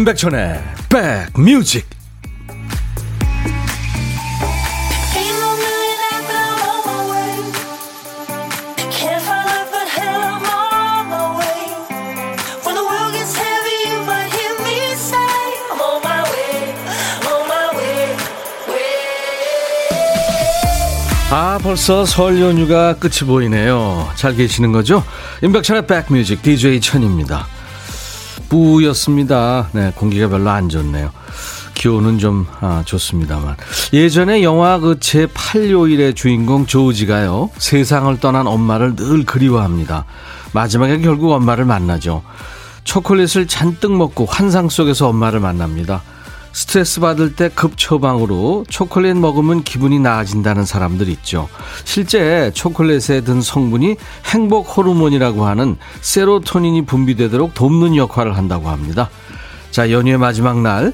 임백천의 백뮤직. 아 벌써 설 연휴가 끝이 보이네요. 잘 계시는 거죠? 임백천의 백뮤직 DJ 천입니다 뿌였습니다. 네, 공기가 별로 안 좋네요. 기온은 좀 아, 좋습니다만 예전에 영화 그 제 8요일의 주인공 조지가요 세상을 떠난 엄마를 늘 그리워합니다 마지막에 결국 엄마를 만나죠 초콜릿을 잔뜩 먹고 환상 속에서 엄마를 만납니다 스트레스 받을 때 급 처방으로 초콜릿 먹으면 기분이 나아진다는 사람들 있죠. 실제 초콜릿에 든 성분이 행복 호르몬이라고 하는 세로토닌이 분비되도록 돕는 역할을 한다고 합니다. 자, 연휴의 마지막 날.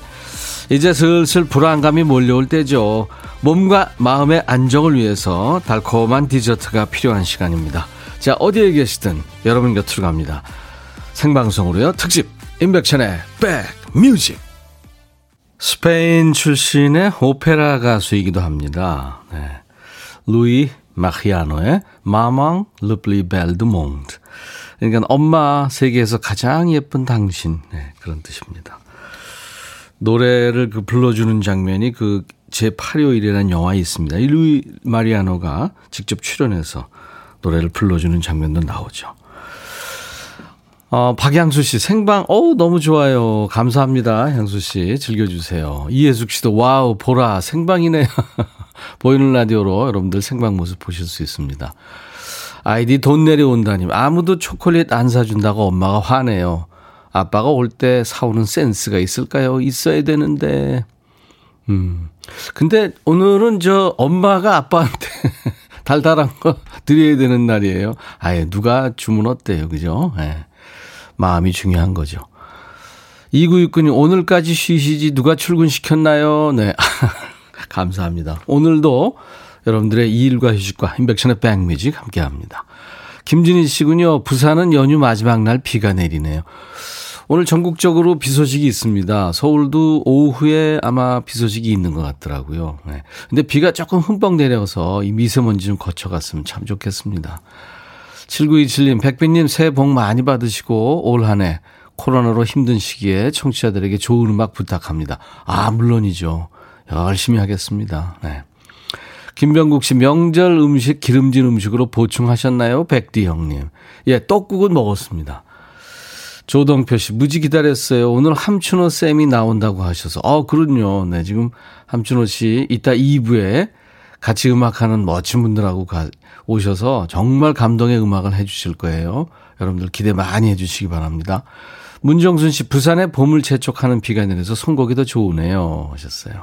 이제 슬슬 불안감이 몰려올 때죠. 몸과 마음의 안정을 위해서 달콤한 디저트가 필요한 시간입니다. 자, 어디에 계시든 여러분 곁으로 갑니다. 생방송으로요. 특집 인백천의 백뮤직 스페인 출신의 오페라 가수이기도 합니다. 네. 루이 마리아노의 Maman la plus belle du monde. 그러니까 엄마 세계에서 가장 예쁜 당신 네, 그런 뜻입니다. 노래를 그 불러주는 장면이 그 제8요일이라는 영화에 있습니다. 이 루이 마리아노가 직접 출연해서 노래를 불러주는 장면도 나오죠. 어, 박양수 씨, 생방, 어우, 너무 좋아요. 감사합니다. 향수 씨, 즐겨주세요. 이예숙 씨도, wow, 보라, 생방이네요. 보이는 라디오로 여러분들 생방 모습 보실 수 있습니다. 아이디 돈 내려온다님, 아무도 초콜릿 안 사준다고 엄마가 화내요. 아빠가 올 때 사오는 센스가 있을까요? 있어야 되는데. 음. 근데 오늘은 저 엄마가 아빠한테 달달한 거 드려야 되는 날이에요. 아예 누가 주문했대요. 그죠? 예. 네. 마음이 중요한 거죠. 2969님, 오늘까지 쉬시지 누가 출근시켰나요? 네. 감사합니다. 오늘도 여러분들의 일과 휴식과 인백션의 백뮤직 함께 합니다. 김진희 씨군요. 부산은 연휴 마지막 날 비가 내리네요. 오늘 전국적으로 비 소식이 있습니다. 서울도 오후에 아마 비 소식이 있는 것 같더라고요. 네. 근데 비가 조금 흠뻑 내려서 이 미세먼지 좀 거쳐갔으면 참 좋겠습니다. 7927님, 백빈님 새해 복 많이 받으시고 올 한 해 코로나로 힘든 시기에 청취자들에게 좋은 음악 부탁합니다. 아, 물론이죠. 열심히 하겠습니다. 네. 김병국 씨, 명절 음식 기름진 음식으로 보충하셨나요? 백디 형님. 예, 떡국은 먹었습니다. 조동표 씨, 무지 기다렸어요. 오늘 함춘호 쌤이 나온다고 하셔서. 어, 그럼요. 네, 지금 함춘호 씨, 이따 2부에 같이 음악하는 멋진 분들하고 가, 오셔서 정말 감동의 음악을 해주실 거예요. 여러분들 기대 많이 해주시기 바랍니다. 문정순 씨, 부산에 봄을 재촉하는 비가 내려서 선곡이 더 좋으네요. 하셨어요.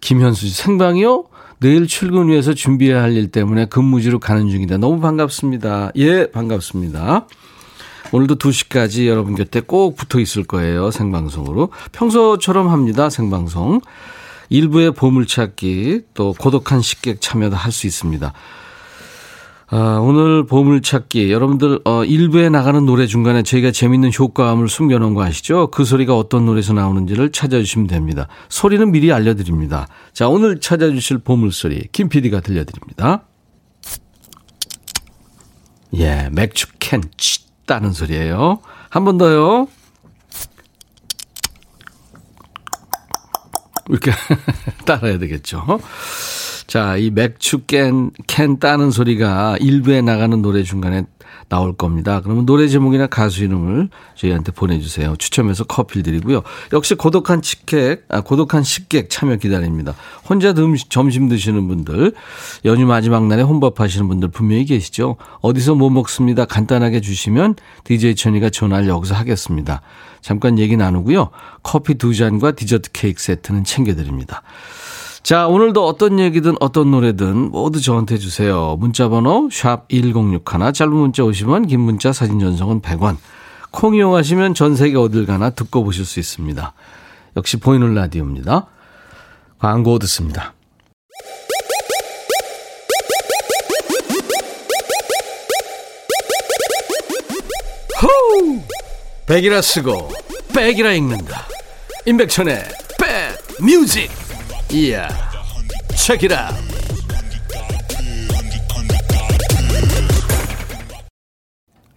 김현수 씨, 생방이요? 내일 출근 위해서 준비해야 할 일 때문에 근무지로 가는 중이다. 너무 반갑습니다. 예, 반갑습니다. 오늘도 2시까지 여러분 곁에 꼭 붙어 있을 거예요. 생방송으로. 평소처럼 합니다. 생방송. 일부의 보물찾기, 또 고독한 식객 참여도 할 수 있습니다. 아, 오늘 보물찾기 여러분들 어, 일부에 나가는 노래 중간에 저희가 재밌는 효과음을 숨겨놓은 거 아시죠? 그 소리가 어떤 노래에서 나오는지를 찾아주시면 됩니다. 소리는 미리 알려드립니다. 자 오늘 찾아주실 보물소리 김 PD가 들려드립니다. 예, 맥주 캔 따는 소리예요. 한 번 더요. 이렇게 따라야 되겠죠. 자, 이 맥주 캔, 캔 따는 소리가 일부에 나가는 노래 중간에 나올 겁니다. 그러면 노래 제목이나 가수 이름을 저희한테 보내주세요. 추첨해서 커피를 드리고요. 역시 고독한 식객, 아, 고독한 식객 참여 기다립니다. 혼자 음식, 점심 드시는 분들, 연휴 마지막 날에 혼밥 하시는 분들 분명히 계시죠. 어디서 뭐 먹습니다. 간단하게 주시면 DJ 천이가 전화를 여기서 하겠습니다. 잠깐 얘기 나누고요. 커피 두 잔과 디저트 케이크 세트는 챙겨드립니다. 자, 오늘도 어떤 얘기든 어떤 노래든 모두 저한테 주세요. 문자번호 샵 1061, 짧은 문자 오시면 긴 문자 사진 전송은 100원. 콩 이용하시면 전 세계 어딜 가나 듣고 보실 수 있습니다. 역시 보이는 라디오입니다. 광고 듣습니다. 호우! 백이라 쓰고 백이라 읽는다 임백천의 백 뮤직 이야 책이라.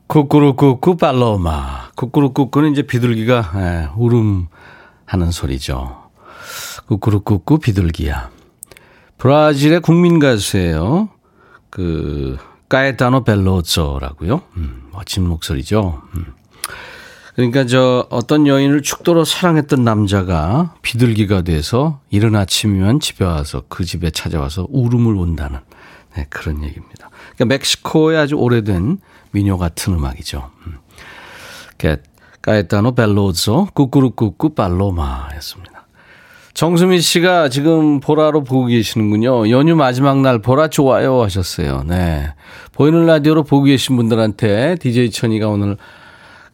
쿠꾸루쿠꾸 팔로마. 쿠꾸루쿠꾸는 이제 비둘기가 예, 울음하는 소리죠. 쿠꾸루쿠꾸 비둘기야. 브라질의 국민 가수예요. 그 까에타노 벨로조라고요. 음, 멋진 목소리죠. 음. 그러니까 저 어떤 여인을 축도로 사랑했던 남자가 비둘기가 돼서 이른 아침이면 집에 와서 그 집에 찾아와서 울음을 온다는 네, 그런 얘기입니다. 그러니까 멕시코의 아주 오래된 민요 같은 음악이죠. 음. 까에타노 벨로조 꾸꾸루꾸꾸 팔로마였습니다. 정수미 씨가 지금 보라로 보고 계시는군요. 연휴 마지막 날 보라 좋아요 하셨어요. 네. 보이는 라디오로 보고 계신 분들한테 DJ 천이가 오늘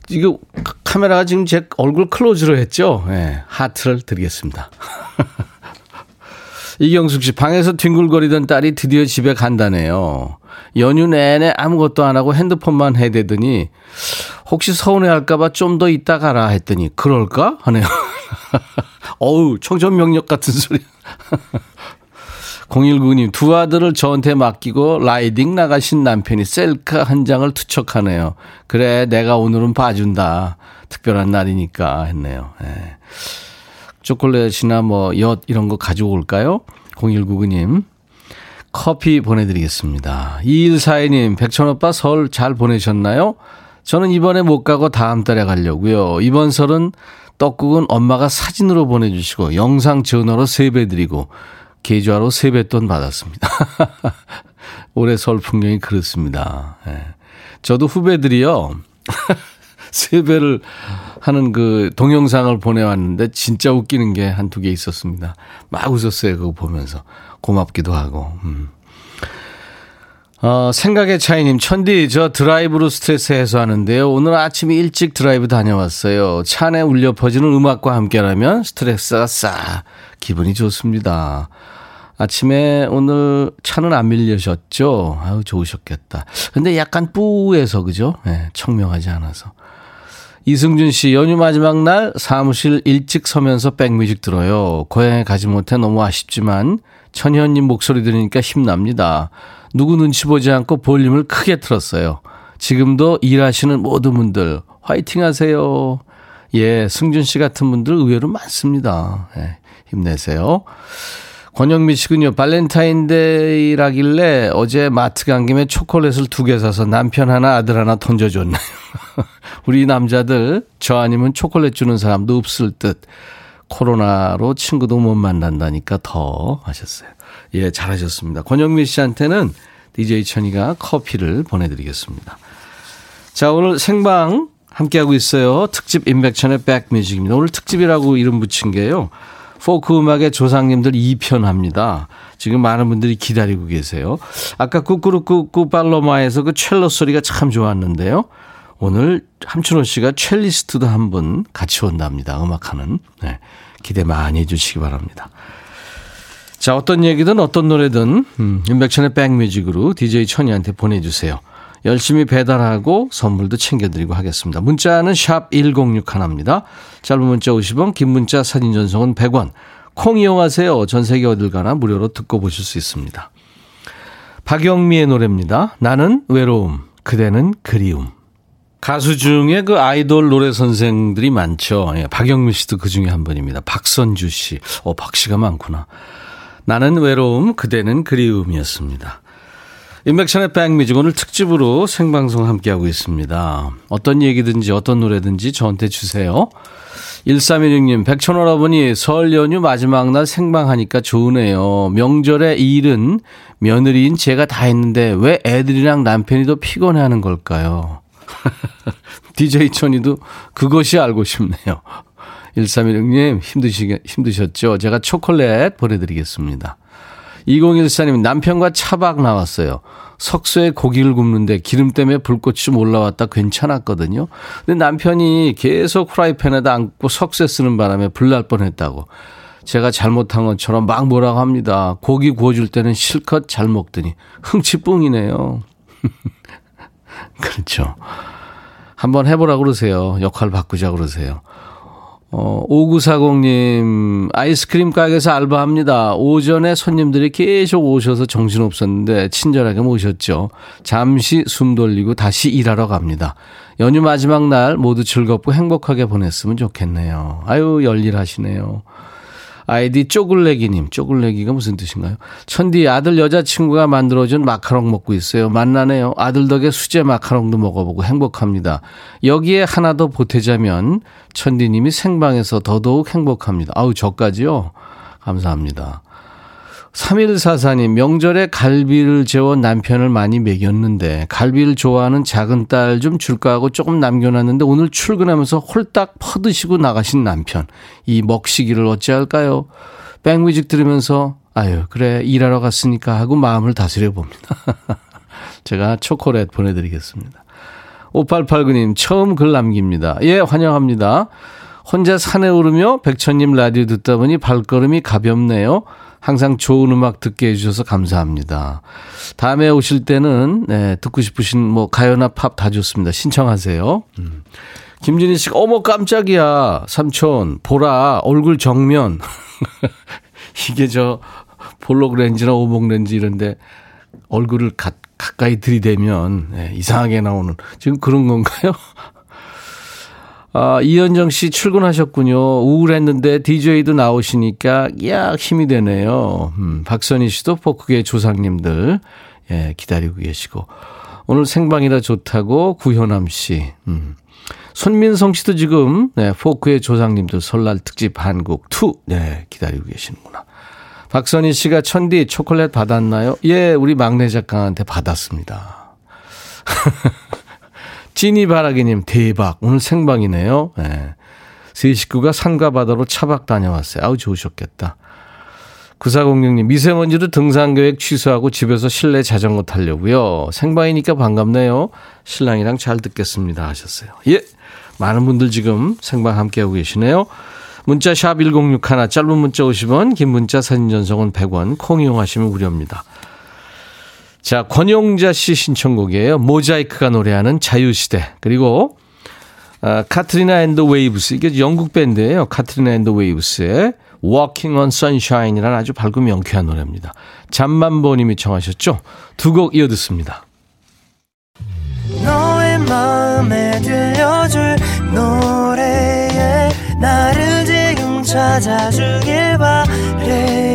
이거 카메라가 지금 제 얼굴 클로즈로 했죠? 네, 하트를 드리겠습니다. 이경숙 씨, 방에서 뒹굴거리던 딸이 드디어 집에 간다네요. 연휴 내내 아무것도 안 하고 핸드폰만 해대더니 혹시 서운해할까봐 좀더 있다 가라 했더니 그럴까? 하네요. 어우, 청천명력 같은 소리. 019님, 두 아들을 저한테 맡기고 라이딩 나가신 남편이 셀카 한 장을 투척하네요. 그래, 내가 오늘은 봐준다. 특별한 날이니까 했네요. 예. 초콜릿이나 뭐, 엿 이런 거 가져올까요? 0199님. 커피 보내드리겠습니다. 2142님, 백천오빠 설 잘 보내셨나요? 저는 이번에 못 가고 다음 달에 가려고요. 이번 설은 떡국은 엄마가 사진으로 보내주시고 영상 전화로 세배드리고 계좌로 세뱃돈 받았습니다. 올해 설 풍경이 그렇습니다. 예. 저도 후배들이요. 세배를 하는 그 동영상을 보내왔는데 진짜 웃기는 게 한 두 개 있었습니다. 막 웃었어요. 그거 보면서. 고맙기도 하고. 음. 어, 생각의 차이님, 천디, 저 드라이브로 스트레스 해소하는데요. 오늘 아침 일찍 드라이브 다녀왔어요. 차 안에 울려 퍼지는 음악과 함께라면 스트레스가 싹 기분이 좋습니다. 아침에 오늘 차는 안 밀려셨죠? 아유, 좋으셨겠다. 근데 약간 뿌해서, 그죠? 네, 청명하지 않아서. 이승준 씨, 연휴 마지막 날 사무실 일찍 서면서 백뮤직 들어요. 고향에 가지 못해 너무 아쉽지만, 천현님 목소리 들으니까 힘납니다. 누구 눈치 보지 않고 볼륨을 크게 틀었어요. 지금도 일하시는 모든 분들, 화이팅 하세요. 예, 승준 씨 같은 분들 의외로 많습니다. 예, 힘내세요. 권영미 씨군요. 발렌타인데이라길래 어제 마트 간 김에 초콜릿을 두 개 사서 남편 하나 아들 하나 던져줬나요? 우리 남자들 저 아니면 초콜릿 주는 사람도 없을 듯. 코로나로 친구도 못 만난다니까 더 하셨어요. 예, 잘하셨습니다. 권영미 씨한테는 DJ 천이가 커피를 보내드리겠습니다. 자, 오늘 생방 함께하고 있어요. 특집 인백천의 백뮤직입니다. 오늘 특집이라고 이름 붙인 게요. 포크 음악의 조상님들 2편 합니다. 지금 많은 분들이 기다리고 계세요. 아까 꾸꾸루꾸꾸 팔로마에서 그 첼로 소리가 참 좋았는데요. 오늘 함춘호 씨가 첼리스트도 한 분 같이 온답니다. 음악하는. 네. 기대 많이 해주시기 바랍니다. 자, 어떤 얘기든 어떤 노래든, 음, 윤백천의 백뮤직으로 DJ 천이한테 보내주세요. 열심히 배달하고 선물도 챙겨드리고 하겠습니다. 문자는 샵 1061입니다. 짧은 문자 50원, 긴 문자 사진 전송은 100원. 콩 이용하세요. 전 세계 어딜 가나 무료로 듣고 보실 수 있습니다. 박영미의 노래입니다. 나는 외로움, 그대는 그리움. 가수 중에 그 아이돌 노래 선생들이 많죠. 예, 박영미 씨도 그 중에 한 분입니다. 박선주 씨. 어, 박 씨가 많구나. 나는 외로움, 그대는 그리움이었습니다. 인백션의 백뮤직 오늘 특집으로 생방송 함께하고 있습니다. 어떤 얘기든지 어떤 노래든지 저한테 주세요. 1316님, 백천오라버니 설 연휴 마지막 날 생방하니까 좋으네요. 명절에 일은 며느리인 제가 다 했는데 왜 애들이랑 남편이 더 피곤해하는 걸까요? DJ 천이도 그것이 알고 싶네요. 1316님 힘드시, 힘드셨죠? 제가 초콜릿 보내드리겠습니다. 2014님 남편과 차박 나왔어요. 석쇠에 고기를 굽는데 기름 때문에 불꽃이 좀 올라왔다 괜찮았거든요. 근데 남편이 계속 프라이팬에다 안고 석쇠 쓰는 바람에 불날 뻔했다고. 제가 잘못한 것처럼 막 뭐라고 합니다. 고기 구워줄 때는 실컷 잘 먹더니 흥치뿡이네요. 그렇죠. 한번 해보라 그러세요. 역할 바꾸자 그러세요. 어, 5940님, 아이스크림 가게에서 알바합니다. 오전에 손님들이 계속 오셔서 정신없었는데 친절하게 모셨죠. 잠시 숨 돌리고 다시 일하러 갑니다. 연휴 마지막 날 모두 즐겁고 행복하게 보냈으면 좋겠네요. 아유, 열일하시네요. 아이디 쪼글레기님, 쪼글레기가 무슨 뜻인가요? 천디 아들 여자친구가 만들어준 마카롱 먹고 있어요. 만나네요. 아들 덕에 수제 마카롱도 먹어보고 행복합니다. 여기에 하나 더 보태자면 천디님이 생방에서 더더욱 행복합니다. 아우 저까지요? 감사합니다. 3144님, 명절에 갈비를 재워 남편을 많이 먹였는데, 갈비를 좋아하는 작은 딸 좀 줄까 하고 조금 남겨놨는데, 오늘 출근하면서 홀딱 퍼드시고 나가신 남편. 이 먹시기를 어찌할까요? 백뮤직 들으면서, 아유, 그래, 일하러 갔으니까 하고 마음을 다스려 봅니다. 제가 초콜릿 보내드리겠습니다. 5889님, 처음 글 남깁니다. 예, 환영합니다. 혼자 산에 오르며 백천님 라디오 듣다 보니 발걸음이 가볍네요. 항상 좋은 음악 듣게 해주셔서 감사합니다. 다음에 오실 때는, 네, 듣고 싶으신 뭐 가요나 팝 다 좋습니다. 신청하세요. 음. 김진희 씨가, 어머, 깜짝이야. 삼촌, 보라, 얼굴 정면. 이게 저, 볼록 렌즈나 오목 렌즈 이런데 얼굴을 가, 가까이 들이대면 네, 이상하게 나오는 지금 그런 건가요? 아, 이현정 씨 출근하셨군요. 우울했는데 DJ도 나오시니까 야 힘이 되네요. 음, 박선희 씨도 포크계 조상님들 예, 기다리고 계시고 오늘 생방이라 좋다고 구현암 씨. 음. 손민성 씨도 지금 네, 포크의 조상님들 설날 특집 한국 2 네, 기다리고 계시는구나. 박선희 씨가 천디 초콜릿 받았나요? 예, 우리 막내 작가한테 받았습니다. 찐이바라기님, 대박. 오늘 생방이네요. 네. 세 식구가 산과 바다로 차박 다녀왔어요. 아우, 좋으셨겠다. 9406님, 미세먼지로 등산 계획 취소하고 집에서 실내 자전거 타려고요. 생방이니까 반갑네요. 신랑이랑 잘 듣겠습니다. 하셨어요. 예. 많은 분들 지금 생방 함께하고 계시네요. 문자 샵 1061, 짧은 문자 50원, 긴 문자 사진 전송은 100원, 콩 이용하시면 무료입니다. 자, 권용자 씨 신청곡이에요. 모자이크가 노래하는 자유시대. 그리고, 아, 카트리나 앤드 웨이브스. 이게 영국 밴드예요. 카트리나 앤드 웨이브스의 Walking on Sunshine이라는 아주 밝고 명쾌한 노래입니다. 잠만보 님이 청하셨죠? 두 곡 이어 듣습니다. 너의 마음에 들려줄 노래에 나를 지금 찾아주길 바래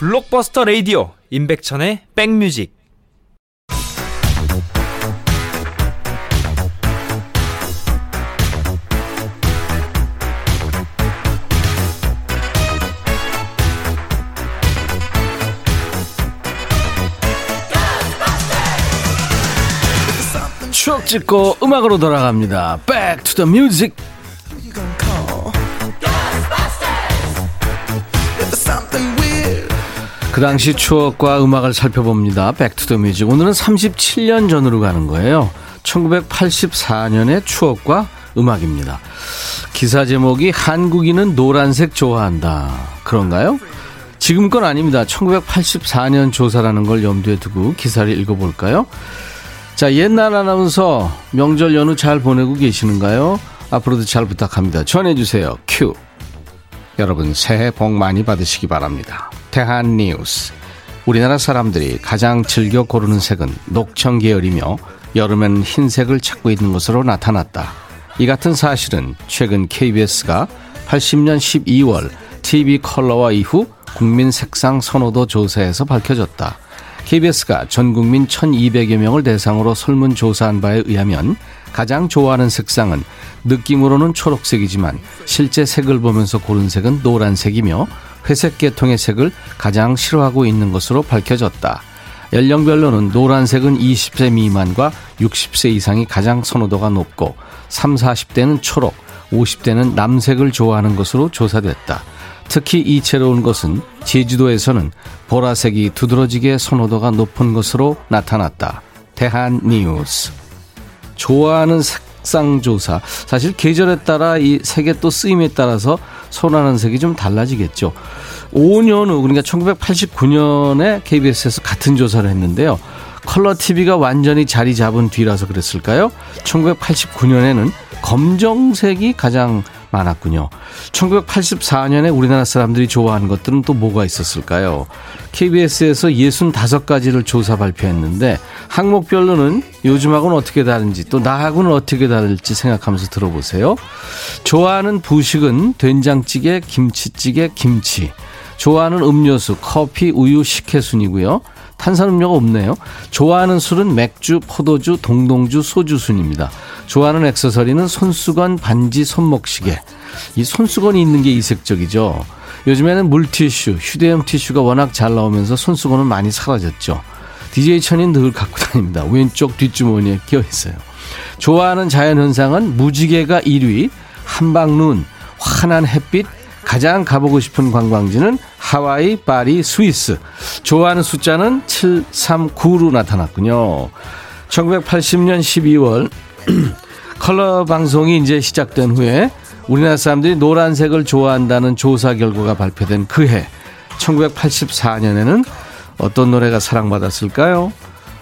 블록버스터 레이디오 임백천의 백뮤직 추억 찍고 음악으로 돌아갑니다. Back to the music. 그 당시 추억과 음악을 살펴봅니다. Back to the music. 오늘은 37년 전으로 가는 거예요. 1984년의 추억과 음악입니다. 기사 제목이 한국인은 노란색 좋아한다. 그런가요? 지금 건 아닙니다. 1984년 조사라는 걸 염두에 두고 기사를 읽어볼까요? 자, 옛날 아나운서 명절 연휴 잘 보내고 계시는가요? 앞으로도 잘 부탁합니다. 전해주세요. 큐. 여러분 새해 복 많이 받으시기 바랍니다. 태한 뉴스. 우리나라 사람들이 가장 즐겨 고르는 색은 녹청 계열이며 여름엔 흰색을 찾고 있는 것으로 나타났다. 이 같은 사실은 최근 KBS가 80년 12월 TV 컬러와 이후 국민 색상 선호도 조사에서 밝혀졌다. KBS가 전 국민 1200여 명을 대상으로 설문 조사한 바에 의하면 가장 좋아하는 색상은 느낌으로는 초록색이지만 실제 색을 보면서 고른 색은 노란색이며 회색 계통의 색을 가장 싫어하고 있는 것으로 밝혀졌다. 연령별로는 노란색은 20세 미만과 60세 이상이 가장 선호도가 높고 3, 40대는 초록, 50대는 남색을 좋아하는 것으로 조사됐다. 특히 이채로운 것은 제주도에서는 보라색이 두드러지게 선호도가 높은 것으로 나타났다. 대한 뉴스. 좋아하는 색 상 조사. 사실 계절에 따라 이 색의 또 쓰임에 따라서 선호하는 색이 좀 달라지겠죠. 5년 후, 그러니까 1989년에 KBS에서 같은 조사를 했는데요. 컬러 TV가 완전히 자리 잡은 뒤라서 그랬을까요? 1989년에는 검정색이 가장 많았군요. 1984년에 우리나라 사람들이 좋아하는 것들은 또 뭐가 있었을까요? KBS에서 65가지를 조사 발표했는데 항목별로는 요즘하고는 어떻게 다른지 또 나하고는 어떻게 다를지 생각하면서 들어보세요. 좋아하는 부식은 된장찌개, 김치찌개, 김치. 좋아하는 음료수, 커피, 우유, 식혜순이고요. 탄산음료가 없네요. 좋아하는 술은 맥주, 포도주, 동동주, 소주 순입니다. 좋아하는 액세서리는 손수건, 반지, 손목시계. 이 손수건이 있는 게 이색적이죠. 요즘에는 물티슈, 휴대용 티슈가 워낙 잘 나오면서 손수건은 많이 사라졌죠. DJ 천이 늘 갖고 다닙니다. 왼쪽 뒷주머니에 끼어 있어요. 좋아하는 자연현상은 무지개가 1위, 한방눈, 환한 햇빛, 가장 가보고 싶은 관광지는 하와이, 파리, 스위스. 좋아하는 숫자는 739로 나타났군요. 1980년 12월 컬러 방송이 이제 시작된 후에 우리나라 사람들이 노란색을 좋아한다는 조사 결과가 발표된 그 해 1984년에는 어떤 노래가 사랑받았을까요?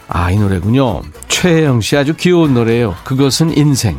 아, 이 노래군요. 최혜영 씨 아주 귀여운 노래예요. 그것은 인생.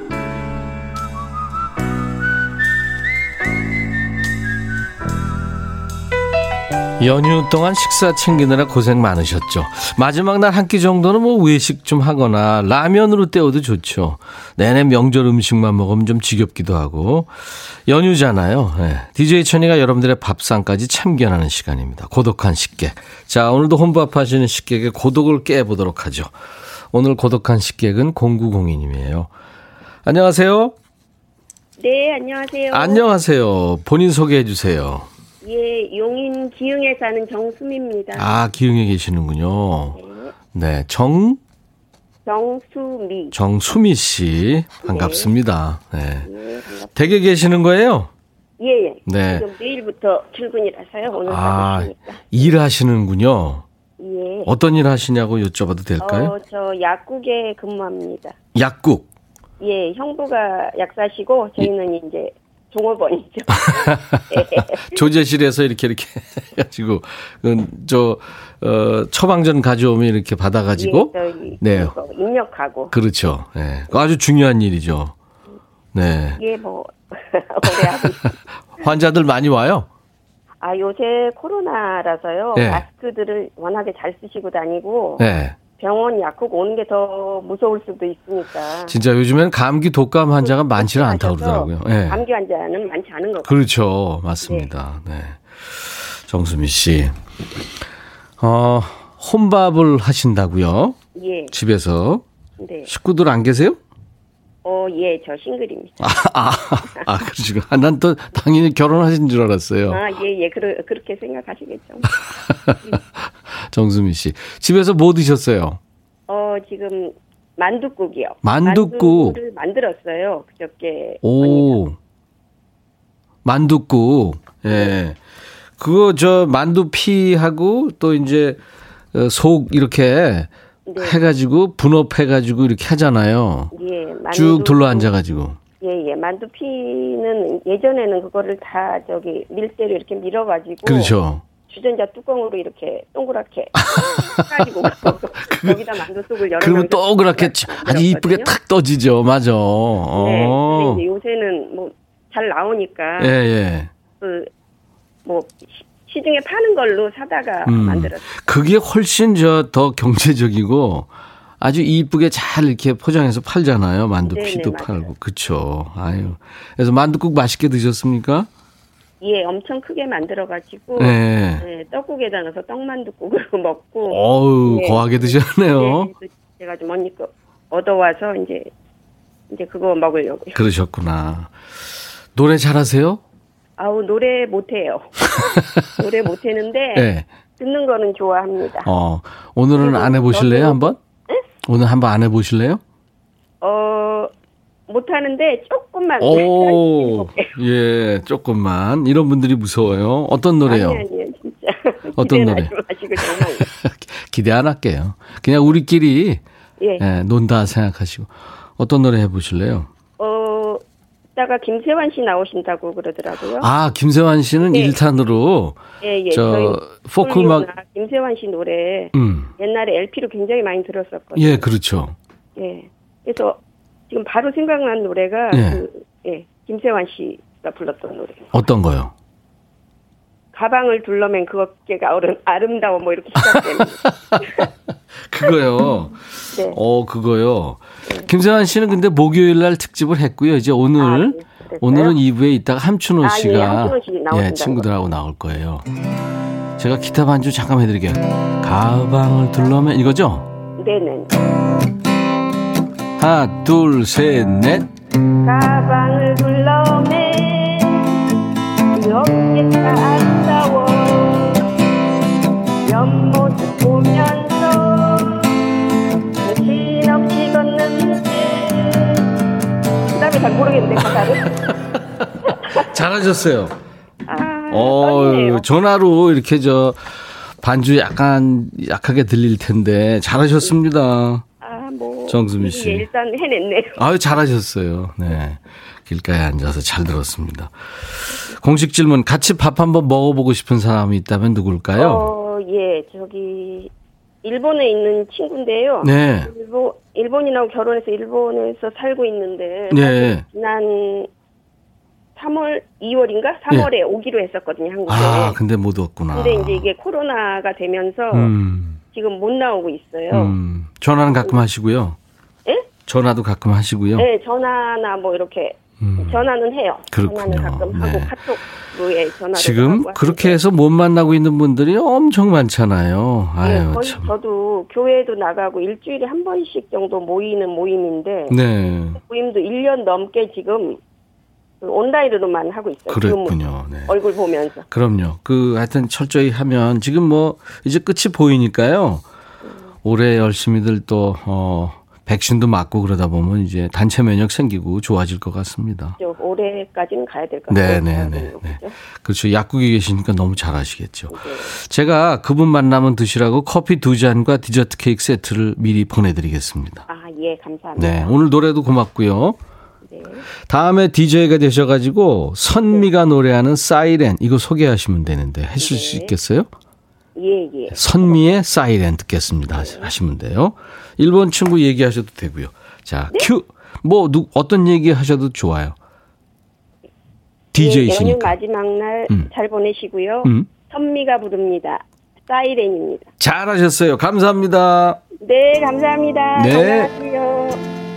연휴 동안 식사 챙기느라 고생 많으셨죠. 마지막 날 한 끼 정도는 뭐 외식 좀 하거나 라면으로 때워도 좋죠. 내내 명절 음식만 먹으면 좀 지겹기도 하고. 연휴잖아요. 네. DJ 천이가 여러분들의 밥상까지 참견하는 시간입니다. 고독한 식객. 자, 오늘도 혼밥 하시는 식객의 고독을 깨보도록 하죠. 오늘 고독한 식객은 0902님이에요. 안녕하세요. 네, 안녕하세요. 안녕하세요. 본인 소개해 주세요. 예, 용인 기흥에 사는 정수미입니다. 아, 기흥에 계시는군요. 네, 정, 정수미. 정수미 씨. 반갑습니다. 네. 예, 반갑습니다. 댁에 계시는 거예요? 예, 예. 네. 지금 내일부터 출근이라서요. 오늘 아, 가겠습니까? 일하시는군요. 예. 어떤 일 하시냐고 여쭤봐도 될까요? 어, 저 약국에 근무합니다. 약국. 예, 형부가 약사시고 저희는 이제 종업원이죠. 조제실에서 이렇게 이렇게 해가지고 그, 저 어, 처방전 가져오면 이렇게 받아가지고 예, 네. 입력하고. 그렇죠. 예. 아주 중요한 일이죠. 네. 예, 뭐. 환자들 많이 와요. 아, 요새 코로나라서요. 네. 마스크들을 워낙에 잘 쓰시고 다니고 네. 병원 약국 오는 게 더 무서울 수도 있으니까. 진짜 요즘엔 감기 독감 환자가 많지는 않다고 그러더라고요. 예. 감기 환자는 많지 않은 것 같아요. 그렇죠. 맞습니다. 네. 정수미 씨. 어, 혼밥을 하신다고요? 예, 집에서. 네. 식구들 안 계세요? 어, 예, 저 싱글입니다. 아, 아, 아 그러시고. 아, 난또 당연히 결혼하신 줄 알았어요. 아, 예, 예, 그러, 그렇게 생각하시겠죠. 정수미 씨. 집에서 뭐 드셨어요? 어, 지금 만둣국이요. 만둣국. 만두를 만들었어요. 그저께. 오. 만둣국. 예. 그거 저 만두피하고 또 이제 어, 속 이렇게 네. 해가지고 분업해가지고 이렇게 하잖아요. 예, 만두. 쭉 둘러 앉아가지고. 예, 예. 만두피는 예전에는 그거를 다 저기 밀대로 이렇게 밀어가지고. 그렇죠. 주전자 뚜껑으로 이렇게 동그랗게 가지고 거기다 만두 속을 열어 그러면 동그랗게 아주 이쁘게 탁 떠지죠. 맞아. 네. 어. 근데 요새는 뭐 잘 나오니까 예, 예. 그뭐 시중에 파는 걸로 사다가 음. 만들었어요. 그게 훨씬 저 더 경제적이고 아주 이쁘게 잘 이렇게 포장해서 팔잖아요. 만두 네네, 피도 맞아요. 팔고. 그쵸. 아유. 그래서 만두국 맛있게 드셨습니까? 예, 엄청 크게 만들어가지고 네. 네, 떡국에다 넣어서 떡만둣국으로 먹고 어우, 네. 거하게 드셨네요. 네, 제가 좀 언니 거 얻어와서 이제 이제 그거 먹으려고요. 그러셨구나. 노래 잘하세요? 아우 노래 못해요. 노래 못하는데 네. 듣는 거는 좋아합니다. 어, 오늘은 안 해보실래요, 저도- 한번? 오늘 한번 안 해보실래요? 어 못하는데 조금만. 오, 예, 조금만. 이런 분들이 무서워요. 어떤 노래요? 아니 아니요 진짜. 어떤 노래? 기대 안 할게요. 그냥 우리끼리 예. 예, 논다 생각하시고. 어떤 노래 해보실래요? 어 이따가 김세환 씨 나오신다고 그러더라고요. 아, 김세환 씨는 네. 일 1탄으로 예, 예. 저 포크 폴리오나 김세환 씨 노래 음, 옛날에 LP로 굉장히 많이 들었었거든요. 예, 그렇죠. 예. 그래서 지금 바로 생각난 노래가 예. 그, 예, 김세환 씨가 불렀던 노래. 어떤 거요? 가방을 둘러맨 그 어깨가 어른, 아름다워 뭐 이렇게 시작되는. 그거요. 네. 어, 그거요. 김세환 씨는 근데 목요일 날 특집을 했고요. 이제 오늘 아, 네? 오늘은 2부에 있다가 함춘호 아, 예, 씨가 함춘호 씨 나오신다고. 예, 친구들하고 나올 거예요. 제가 기타 반주 잠깐 해드릴게요. 가방을 둘러면 이거죠? 네네. 하나, 둘, 셋, 넷. 가방을 둘러맨 그 어깨가 보면서 정신없이 걷는데 그 다음에 잘 모르겠는데 가사를 잘하셨어요. 아 어, 떨리네요. 전화로 이렇게 저 반주 약간 약하게 들릴 텐데 잘하셨습니다. 아 뭐 정수미 씨. 일단 해냈네요 아유, 잘하셨어요. 네. 길가에 앉아서 잘 들었습니다. 공식 질문, 같이 밥 한번 먹어보고 싶은 사람이 있다면 누굴까요? 어, 예, 저기 일본에 있는 친구인데요. 네. 일본 일본인하고 결혼해서 일본에서 살고 있는데 네. 지난 3월 2월인가 3월에 오기로 했었거든요 한국에. 예. 아, 근데 못 왔구나. 근데 이제 이게 코로나가 되면서 음, 지금 못 나오고 있어요. 음. 전화는 가끔 하시고요. 예? 전화도 가끔 하시고요. 네, 전화나 뭐 이렇게 음. 전화는 해요. 그렇군요. 전화는 가끔 하고 네. 카톡으로 전화를 지금 그렇게 하는데. 해서 못 만나고 있는 분들이 엄청 많잖아요. 예, 아유, 거의 참. 저도 교회도 나가고 일주일에 한 번씩 정도 모이는 모임인데 네. 모임도 1년 넘게 지금 그 온라인으로만 하고 있어요. 그랬군요. 네. 줌 얼굴 보면서. 그럼요. 그 하여튼 철저히 하면 지금 뭐 이제 끝이 보이니까요. 올해 열심히들 또 어, 백신도 맞고 그러다 보면 이제 단체 면역 생기고 좋아질 것 같습니다. 저 올해까지는 가야 될것 네, 같아요. 네, 그죠? 네, 네. 그렇죠. 약국에 계시니까 너무 잘하시겠죠. 네. 제가 그분 만나면 드시라고 커피 두 잔과 디저트 케이크 세트를 미리 보내드리겠습니다. 아, 예, 감사합니다. 네, 오늘 노래도 고맙고요. 네. 다음에 DJ가 되셔가지고 선미가 노래하는 사이렌 이거 소개하시면 되는데 하실 수 네. 있겠어요? 예, 예. 선미의 사이렌 듣겠습니다. 하시- 하시면 돼요. 일본 친구 얘기하셔도 되고요. 자, 네? 큐. 뭐 누, 어떤 얘기 하셔도 좋아요. 예, 연휴 DJ시니까. 마지막 날 음. 잘 보내시고요. 음. 선미가 부릅니다. 사이렌입니다. 잘하셨어요. 감사합니다. 네, 감사합니다. 네.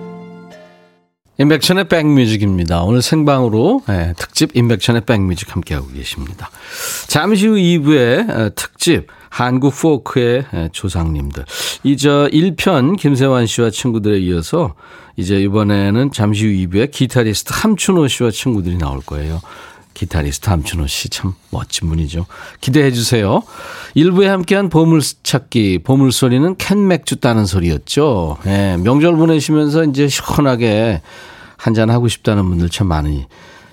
인백션의 백뮤직입니다. 오늘 생방으로 예, 특집 인백션의 백뮤직 함께하고 계십니다. 잠시 후 2부의 어, 특집 한국 포크의 예, 조상님들. 이저 1편 김세환 씨와 친구들에 이어서 이제 이번에는 잠시 후 2부에 기타리스트 함춘호 씨와 친구들이 나올 거예요. 기타리스트 함춘호 씨 참 멋진 분이죠. 기대해 주세요. 1부에 함께한 보물찾기, 보물소리는 캔 맥주 따는 소리였죠. 예, 명절 보내시면서 이제 시원하게 한잔 하고 싶다는 분들 참 많이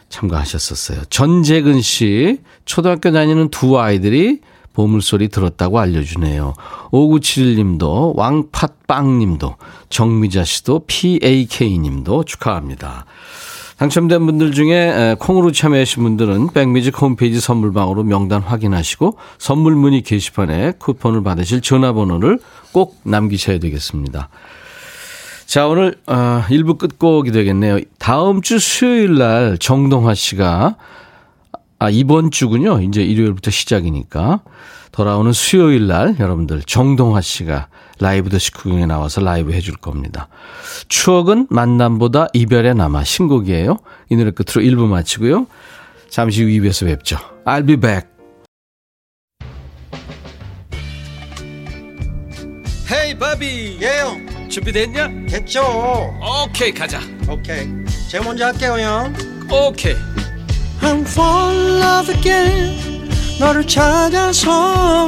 참가하셨었어요. 전재근 씨, 초등학교 다니는 두 아이들이 보물소리 들었다고 알려주네요. 5971님도, 왕팥빵님도, 정미자 씨도, PAK님도 축하합니다. 당첨된 분들 중에 에, 콩으로 참여하신 분들은 백뮤직 홈페이지 선물방으로 명단 확인하시고 선물 문의 게시판에 쿠폰을 받으실 전화번호를 꼭 남기셔야 되겠습니다. 자, 오늘 어, 1부 끝곡이 되겠네요. 다음 주 수요일 날 정동화 씨가 아, 이번 주군요. 이제 일요일부터 시작이니까. 돌아오는 수요일 날 여러분들 정동화 씨가 라이브 더 식구경에 나와서 라이브 해줄 겁니다. 추억은 만남보다 이별에 남아 신곡이에요. 이 노래 끝으로 1부 마치고요. 잠시 후 2부에서 뵙죠. I'll be back. 헤이 바비 예영 준비됐냐? 됐죠 오케이 가자 오케이 제가 먼저 할게요 형 오케이 I'm fall in love again 너를 찾아서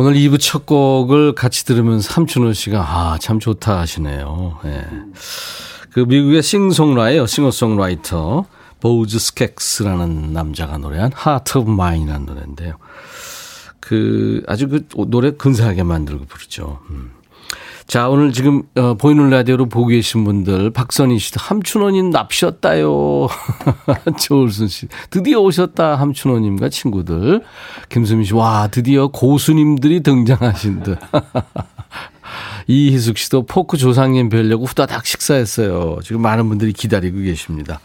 오늘 2부 첫 곡을 같이 들으면서 삼춘호 씨가 아, 참 좋다 하시네요. 예. 그 미국의 싱송라이어, 싱어송라이터 보즈 스캑스라는 남자가 노래한 Heart of Mine이라는 노래인데요. 그 아주 그 노래 근사하게 만들고 부르죠. 음. 자, 오늘 지금 어, 보이는 라디오로 보고 계신 분들 박선희 씨도 함춘호님 납셨다요. 조울순 씨 드디어 오셨다 함춘호님과 친구들. 김수민 씨 와 드디어 고수님들이 등장하신 듯. 이희숙 씨도 포크 조상님 뵈려고 후다닥 식사했어요. 지금 많은 분들이 기다리고 계십니다.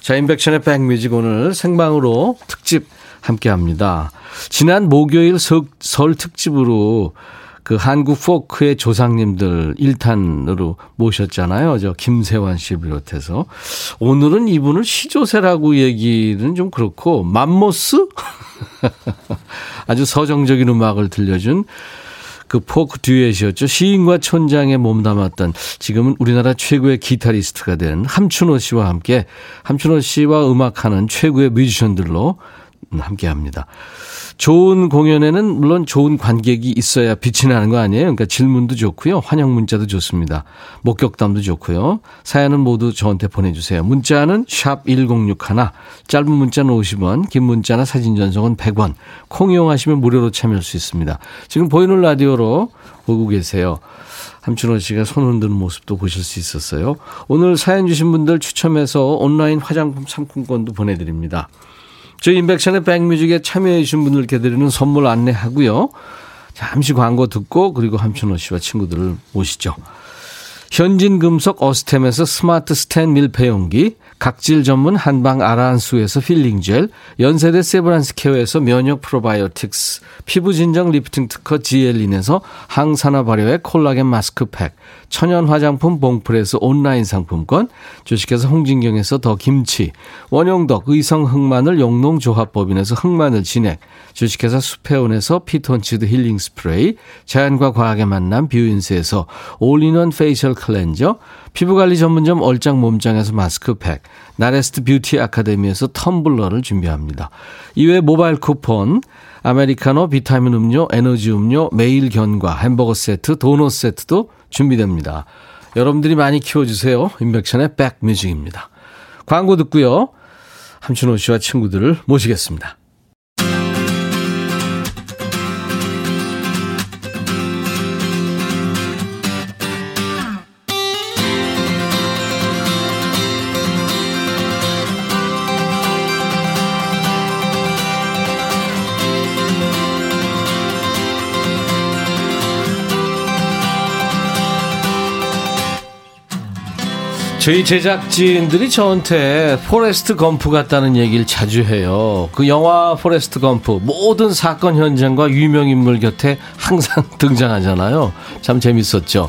자, 인백션의 백뮤직 오늘 생방으로 특집 함께 합니다. 지난 목요일 설, 설 특집으로 그 한국 포크의 조상님들 1탄으로 모셨잖아요. 저 김세환 씨 비롯해서. 오늘은 이분을 시조세라고 얘기는 좀 그렇고, 맘모스? 아주 서정적인 음악을 들려준 그 포크 듀엣이었죠. 시인과 촌장에 몸담았던 지금은 우리나라 최고의 기타리스트가 된 함춘호 씨와 함께 함춘호 씨와 음악하는 최고의 뮤지션들로 함께 합니다. 좋은 공연에는 물론 좋은 관객이 있어야 빛이 나는 거 아니에요? 그러니까 질문도 좋고요. 환영 문자도 좋습니다. 목격담도 좋고요. 사연은 모두 저한테 보내주세요. 문자는 샵 1061, 짧은 문자는 50원, 긴 문자나 사진 전송은 100원, 콩 이용하시면 무료로 참여할 수 있습니다. 지금 보이는 라디오로 보고 계세요. 함춘호 씨가 손 흔드는 모습도 보실 수 있었어요. 오늘 사연 주신 분들 추첨해서 온라인 화장품 상품권도 보내드립니다. 저희 임백천의 백뮤직에 참여해 주신 분들께 드리는 선물 안내하고요. 잠시 광고 듣고 그리고 함춘호 씨와 친구들을 모시죠. 현진금속 어스템에서 스마트 스탠 밀폐용기, 각질 전문 한방 아라한수에서 필링 젤, 연세대 세브란스 케어에서 면역 프로바이오틱스, 피부 진정 리프팅 특허 지엘린에서 항산화 발효의 콜라겐 마스크팩, 천연 화장품 봉프에서 온라인 상품권, 주식회사 홍진경에서 더 김치, 원용덕 의성 흑마늘 영농조합법인에서 흑마늘 진액, 주식회사 수페온에서 피톤치드 힐링 스프레이, 자연과 과학의 만남 뷰인스에서 all-in-one facial cleanser, 피부관리 전문점 얼짱 몸짱에서 마스크팩, 나레스트 뷰티 아카데미에서 텀블러를 준비합니다. 이외 모바일 쿠폰, 아메리카노, 비타민 음료, 에너지 음료, 매일 견과, 햄버거 세트, 도넛 세트도 준비됩니다. 여러분들이 많이 키워주세요. 인백션의 백뮤직입니다. 광고 듣고요. 함춘호 씨와 친구들을 모시겠습니다. 저희 제작진들이 저한테 포레스트 검프 같다는 얘기를 자주 해요. 그 영화 포레스트 검프 모든 사건 현장과 유명 인물 곁에 항상 등장하잖아요. 참 재밌었죠.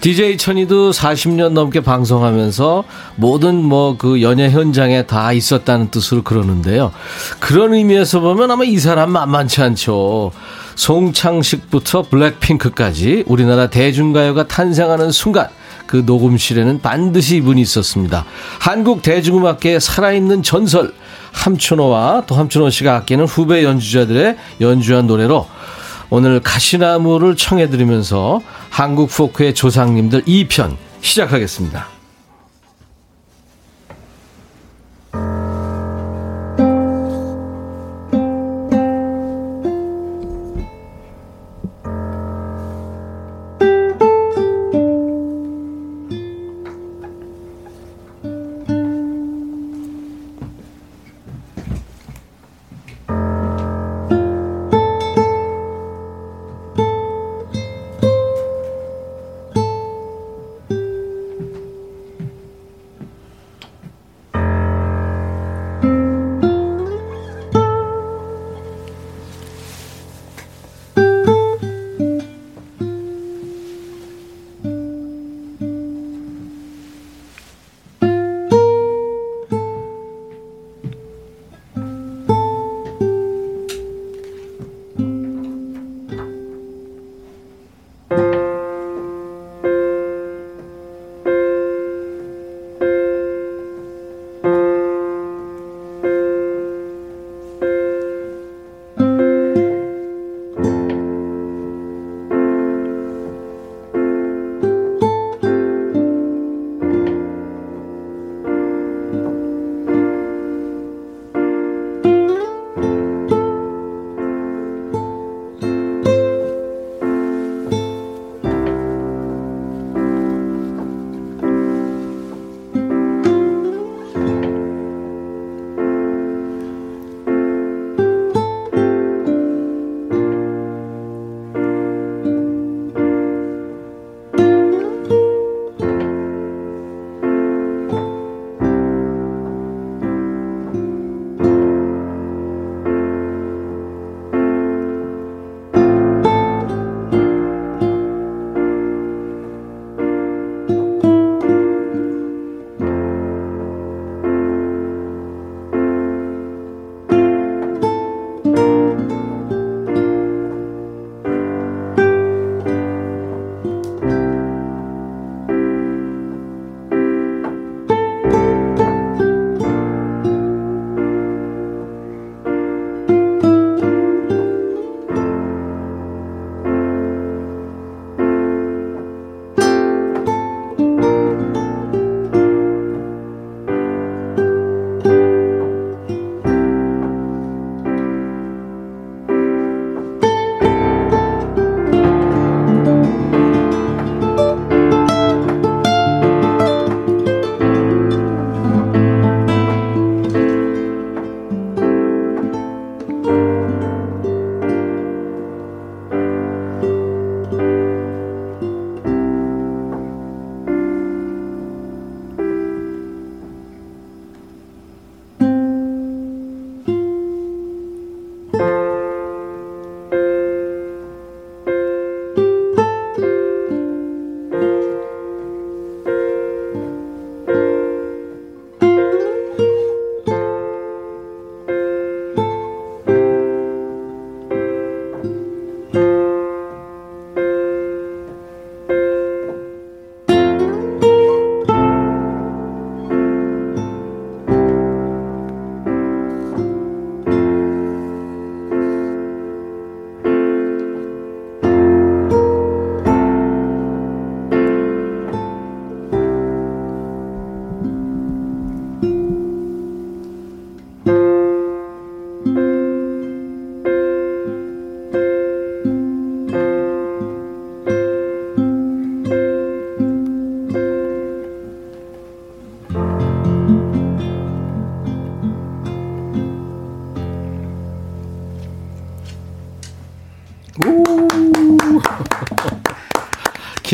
DJ 천이도 40년 넘게 방송하면서 모든 뭐 그 연예 현장에 다 있었다는 뜻으로 그러는데요. 그런 의미에서 보면 아마 이 사람 만만치 않죠. 송창식부터 블랙핑크까지 우리나라 대중가요가 탄생하는 순간 그 녹음실에는 반드시 이분이 있었습니다. 한국 대중음악계의 살아있는 전설 함춘호와 또 함춘호 씨가 아끼는 후배 연주자들의 연주한 노래로 오늘 가시나무를 청해드리면서 한국 포크의 조상님들 2편 시작하겠습니다.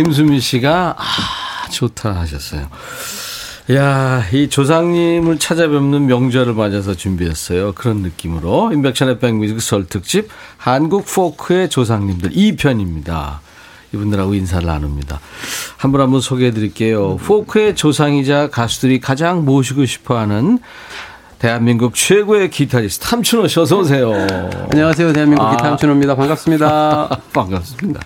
김수미 씨가 아 좋다 하셨어요. 야, 이 조상님을 찾아뵙는 명절을 맞아서 준비했어요. 그런 느낌으로 인백션의 백뮤직 설 특집 한국 포크의 조상님들 2편입니다. 이분들하고 인사를 나눕니다. 한 분 한 분 소개해 드릴게요. 포크의 조상이자 가수들이 가장 모시고 싶어 하는 대한민국 최고의 기타리스트 함춘호 씨 어서 오세요. 안녕하세요. 대한민국 아. 기타 함춘호입니다. 반갑습니다. 반갑습니다.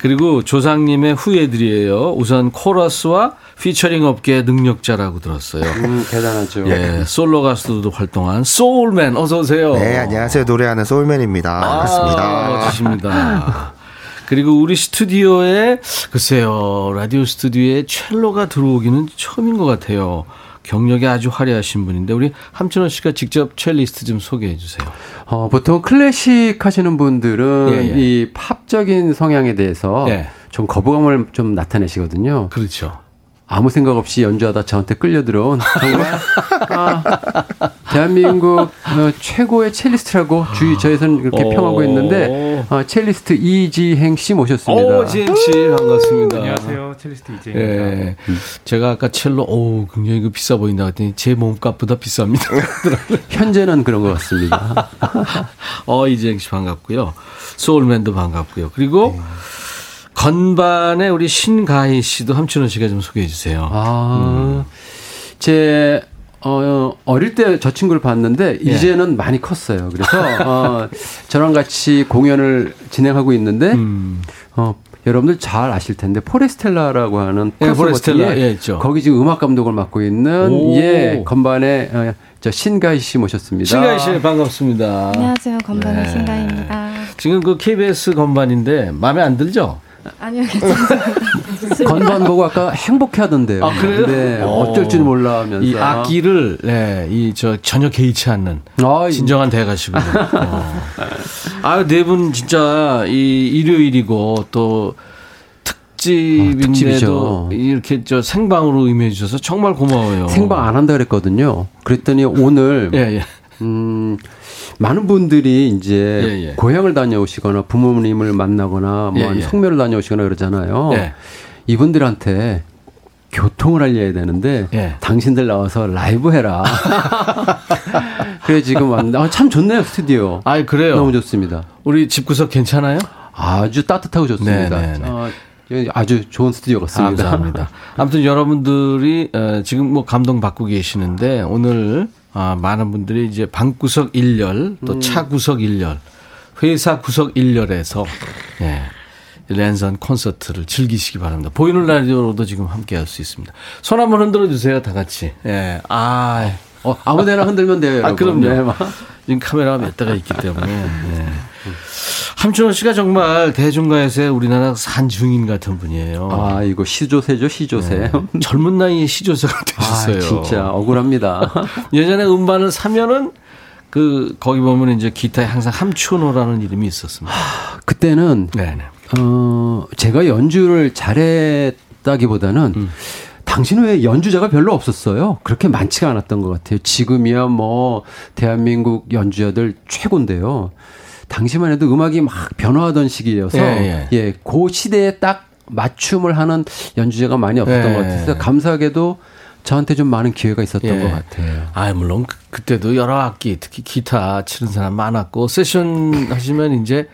그리고 조상님의 후예들이에요. 우선 코러스와 피처링 업계의 능력자라고 들었어요. 음, 대단하죠. 예, 솔로 가수도 활동한 소울맨 어서 오세요. 네, 안녕하세요. 노래하는 소울맨입니다. 반갑습니다. 아, 멋지십니다. 그리고 우리 스튜디오에 글쎄요 라디오 스튜디오에 첼로가 들어오기는 처음인 것 같아요. 경력이 아주 화려하신 분인데 우리 함춘호 씨가 직접 첼리스트 좀 소개해 주세요. 어, 보통 클래식 하시는 분들은 예, 예. 이 팝적인 성향에 대해서 예. 좀 거부감을 좀 나타내시거든요. 그렇죠. 아무 생각 없이 연주하다 저한테 끌려 들어온 정말 아, 대한민국 어, 최고의 첼리스트라고 주위 저에서는 그렇게 오. 평하고 있는데 어, 첼리스트 이지행 씨 모셨습니다. 오, 지행 씨 반갑습니다. 안녕하세요. 첼리스트 이재입니다. 예. 제가 아까 첼로, 오, 굉장히 그 비싸 보인다 했더니 제 몸값보다 비쌉니다. 현재는 그런 것 같습니다. 어, 이재행 씨 반갑고요. 소울맨도 반갑고요. 그리고 건반에 우리 신가희 씨도 함춘호 씨가 좀 소개해 주세요. 아, 제, 어, 어릴 때 저 친구를 봤는데, 예. 이제는 많이 컸어요. 그래서, 어, 저랑 같이 공연을 진행하고 있는데, 음. 어, 여러분들 잘 아실 텐데, 포레스텔라라고 하는 예, 포레스텔라. 예, 있죠. 거기 지금 음악 감독을 맡고 있는, 오. 예, 건반에, 어, 저 신가희 씨 모셨습니다. 신가희 씨 반갑습니다. 안녕하세요. 건반의 네. 신가입니다. 지금 그 KBS 건반인데 마음에 안 들죠? 아니요. 건반 보고 아까 행복해 하던데요. 아, 그래요? 네, 오. 어쩔 줄 몰라 하면서. 이 악기를 네, 이 저 전혀 개의치 않는 아, 진정한 대가시군요. 어. 아유 네 분 진짜 이 일요일이고 또 아, 특집인데도 특집이죠. 이렇게 저 생방으로 임해 주셔서 정말 고마워요. 생방 안 한다 그랬거든요. 그랬더니 오늘 예, 예. 음, 많은 분들이 이제 예, 예. 고향을 다녀오시거나 부모님을 만나거나 뭐 예, 예. 성묘를 다녀오시거나 그러잖아요. 예. 이분들한테 교통을 알려야 되는데 예. 당신들 나와서 라이브 해라. 그래 지금 왔는데 아, 참 좋네요 스튜디오. 아이 그래요. 너무 좋습니다. 우리 집구석 괜찮아요? 아주 따뜻하고 좋습니다. 네, 네, 네. 어, 아주 좋은 스튜디오 같습니다. 감사합니다. 아무튼 여러분들이 어, 지금 뭐 감동 받고 계시는데 오늘 아, 많은 분들이 이제 방구석 일렬또 차구석 일렬 회사 구석 일렬에서 예. 랜선 콘서트를 즐기시기 바랍니다. 보이는 라디오로도 지금 함께 할 수 있습니다. 손 한번 흔들어 주세요, 다 같이. 예. 아, 어, 아무데나 흔들면 돼요. 아. 그럼요. 네, 막. 지금 카메라가 몇 대가 있기 때문에. 예. 함춘호 씨가 정말 대중가에서의 우리나라 산증인 같은 분이에요. 아 이거 시조세죠 시조세. 젊은 나이에 시조세가 아, 되셨어요. 진짜 억울합니다. 예전에 음반을 사면은 그 거기 보면 이제 기타에 항상 함춘호라는 이름이 있었습니다. 그때는 네네. 어 제가 연주를 잘했다기보다는 음. 당신 외에 연주자가 별로 없었어요. 그렇게 많지가 않았던 것 같아요. 지금이야 뭐 대한민국 연주자들 최고인데요. 당시만 해도 음악이 막 변화하던 시기여서 예, 예, 그 시대에 딱 맞춤을 하는 연주자가 많이 없었던 예. 것 같아서 감사하게도 저한테 좀 많은 기회가 있었던 예. 것 같아요. 아 물론 그- 그때도 여러 악기 특히 기타 치는 사람 많았고 세션 하시면 이제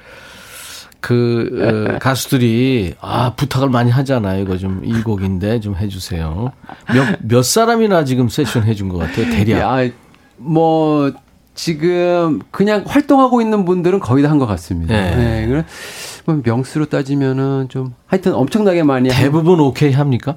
그 어, 가수들이 아 부탁을 많이 하잖아요. 이거 좀 이 곡인데 좀 해주세요. 몇 몇 사람이나 지금 세션 해준 것 같아요. 대략. 야, 뭐 지금 그냥 활동하고 있는 분들은 거의 다 한 것 같습니다. 네. 네. 뭐 명수로 따지면은 좀 하여튼 엄청나게 많이 한- 대부분 오케이 합니까?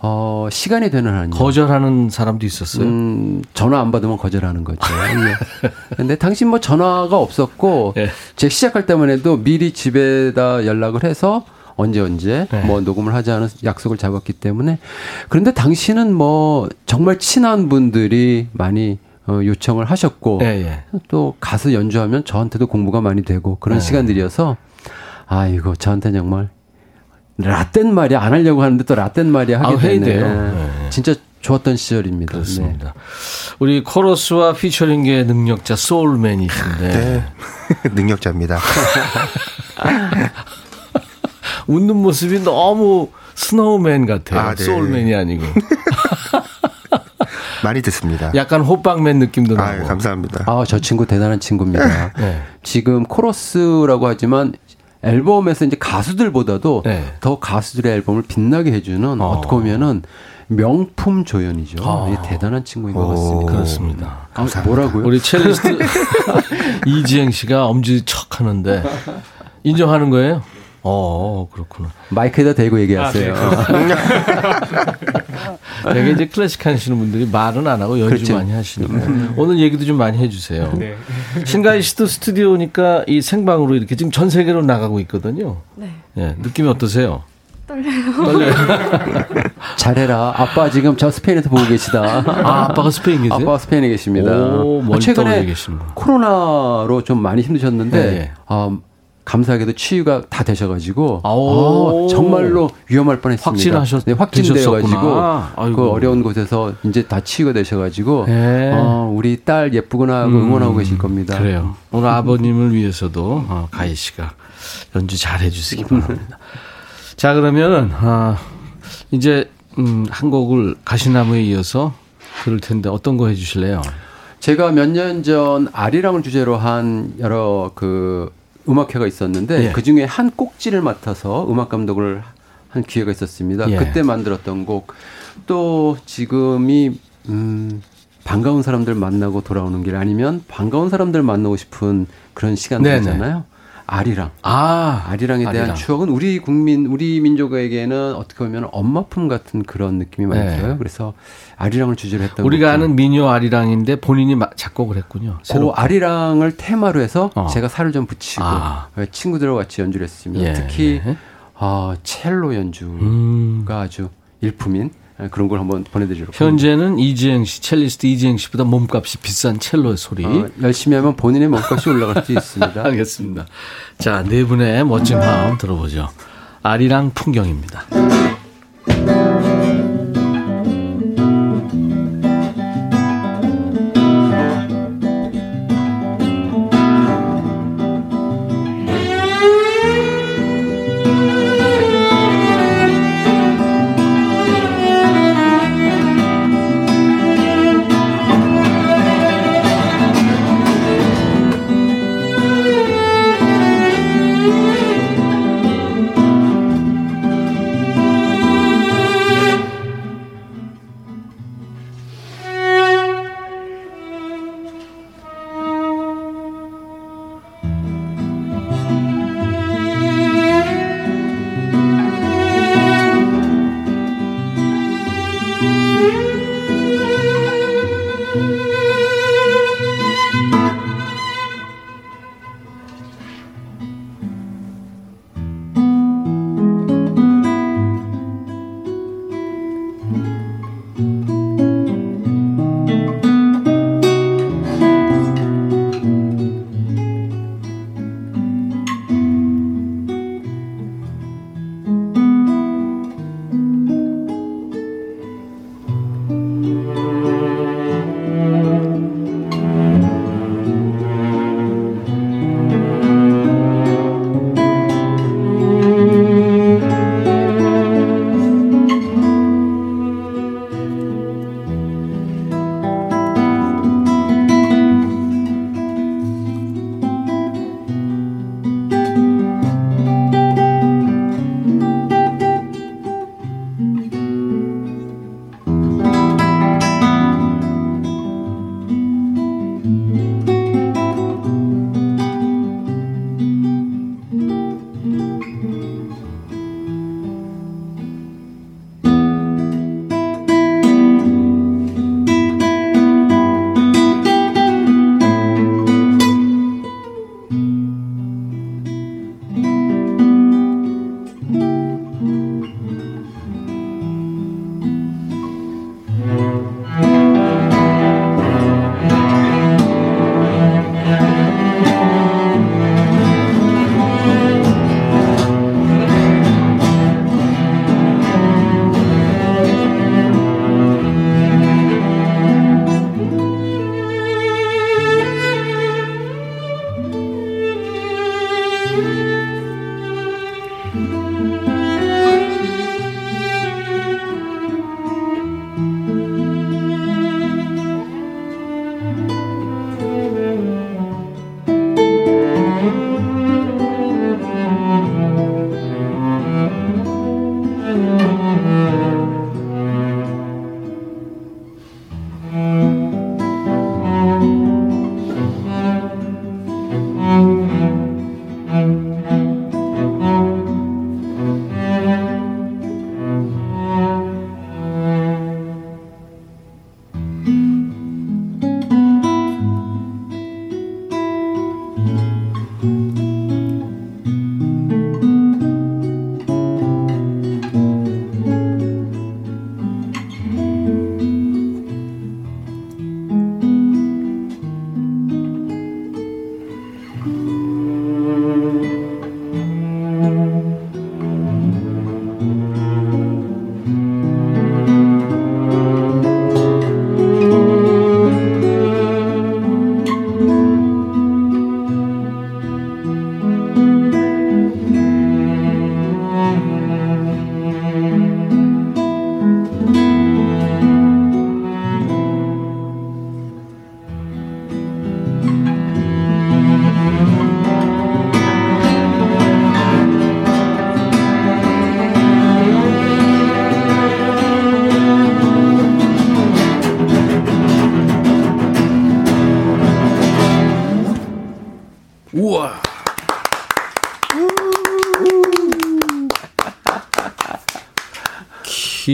어, 시간이 되는 한요. 거절하는 사람도 있었어요. 음, 전화 안 받으면 거절하는 거죠. 예. 근데 당신 뭐 전화가 없었고 예. 제 시작할 때만 해도 미리 집에다 연락을 해서 언제 언제 네. 뭐 녹음을 하자는 약속을 잡았기 때문에 그런데 당신은 뭐 정말 친한 분들이 많이 어, 요청을 하셨고 예, 예. 또 가서 연주하면 저한테도 공부가 많이 되고 그런 네. 시간들이어서 아 이거 저한테 정말 라떼는 말이야 안 하려고 하는데 또 라떼는 말이야 하게 아, 해야 되네. 돼요. 네. 진짜 좋았던 시절입니다. 그렇습니다. 우리 코러스와 피처링계의 능력자 소울맨이신데 네. 능력자입니다. 웃는 모습이 너무 snowman 같아요. 아, 네. 소울맨이 아니고. 많이 듣습니다. 약간 호빵맨 느낌도 나고. 아유, 감사합니다. 아, 저 친구 대단한 친구입니다. 네. 지금 코러스라고 하지만 앨범에서 이제 가수들보다도 네. 더 가수들의 앨범을 빛나게 해주는 어. 어. 떻게 보면은 명품 조연이죠. 아. 예, 대단한 친구인 것 오. 같습니다. 그렇습니다. 아, 뭐라고요? 우리 첼리스트 이지행 씨가 엄지 척 하는데 인정하는 거예요? 어, 그렇구나. 마이크에다 대고 얘기하세요. 되게 이제 클래식 하시는 분들이 말은 안 하고 연주 그렇죠. 많이 하시니까 오늘 얘기도 좀 많이 해주세요. 신가희 씨도 스튜디오니까 이 생방으로 이렇게 지금 전 세계로 나가고 있거든요. 네. 예, 느낌이 어떠세요? 떨려요. 떨려요. 잘해라. 아빠 지금 저 스페인에서 보고 계시다. 아, 아빠가 스페인 계세요? 아빠 스페인에 계십니다. 오, 멀리 최근에. 코로나로 좀 많이 힘드셨는데 네, 네. 아, 감사하게도 치유가 다 되셔가지고 아오. 아, 정말로 위험할 뻔했습니다. 확진하셨- 네, 확진되어가지고. 아이고. 그 어려운 곳에서 이제 다 치유가 되셔가지고 네. 어, 우리 딸 예쁘구나 하고 응원하고 계실 겁니다. 그래요. 오늘 아버님을 위해서도 어, 가희 씨가 연주 잘 해주시기 바랍니다. 자 그러면은 아, 이제 음, 한 곡을 가시나무에 이어서 들을 텐데 어떤 거 해주실래요? 제가 몇 년 전 아리랑을 주제로 한 여러 그 음악회가 있었는데 예. 그 중에 한 꼭지를 맡아서 음악 감독을 한 기회가 있었습니다. 예. 그때 만들었던 곡 또 지금이 음 반가운 사람들 만나고 돌아오는 길 아니면 반가운 사람들 만나고 싶은 그런 시간들이잖아요. 아리랑. 아 아리랑에 대한 아리랑. 추억은 우리 국민, 우리 민족에게는 어떻게 보면 엄마품 같은 그런 느낌이 많이 네. 들어요. 그래서 아리랑을 주제로 했던 우리가 곡들. 아는 미녀 아리랑인데 본인이 마- 작곡을 했군요. 그 새로. 아리랑을 테마로 해서 어. 제가 살을 좀 붙이고 아. 친구들과 같이 연주를 했습니다. 예, 특히 예. 아, 첼로 연주가 음. 아주 일품인 그런 걸 한번 보내드리려고 현재는 이지행 씨, 첼리스트 이지행 씨보다 몸값이 비싼 첼로의 소리. 어, 열심히 하면 본인의 몸값이 올라갈 수 있습니다. 알겠습니다. 자, 네 분의 멋진 마음 들어보죠. 아리랑 풍경입니다.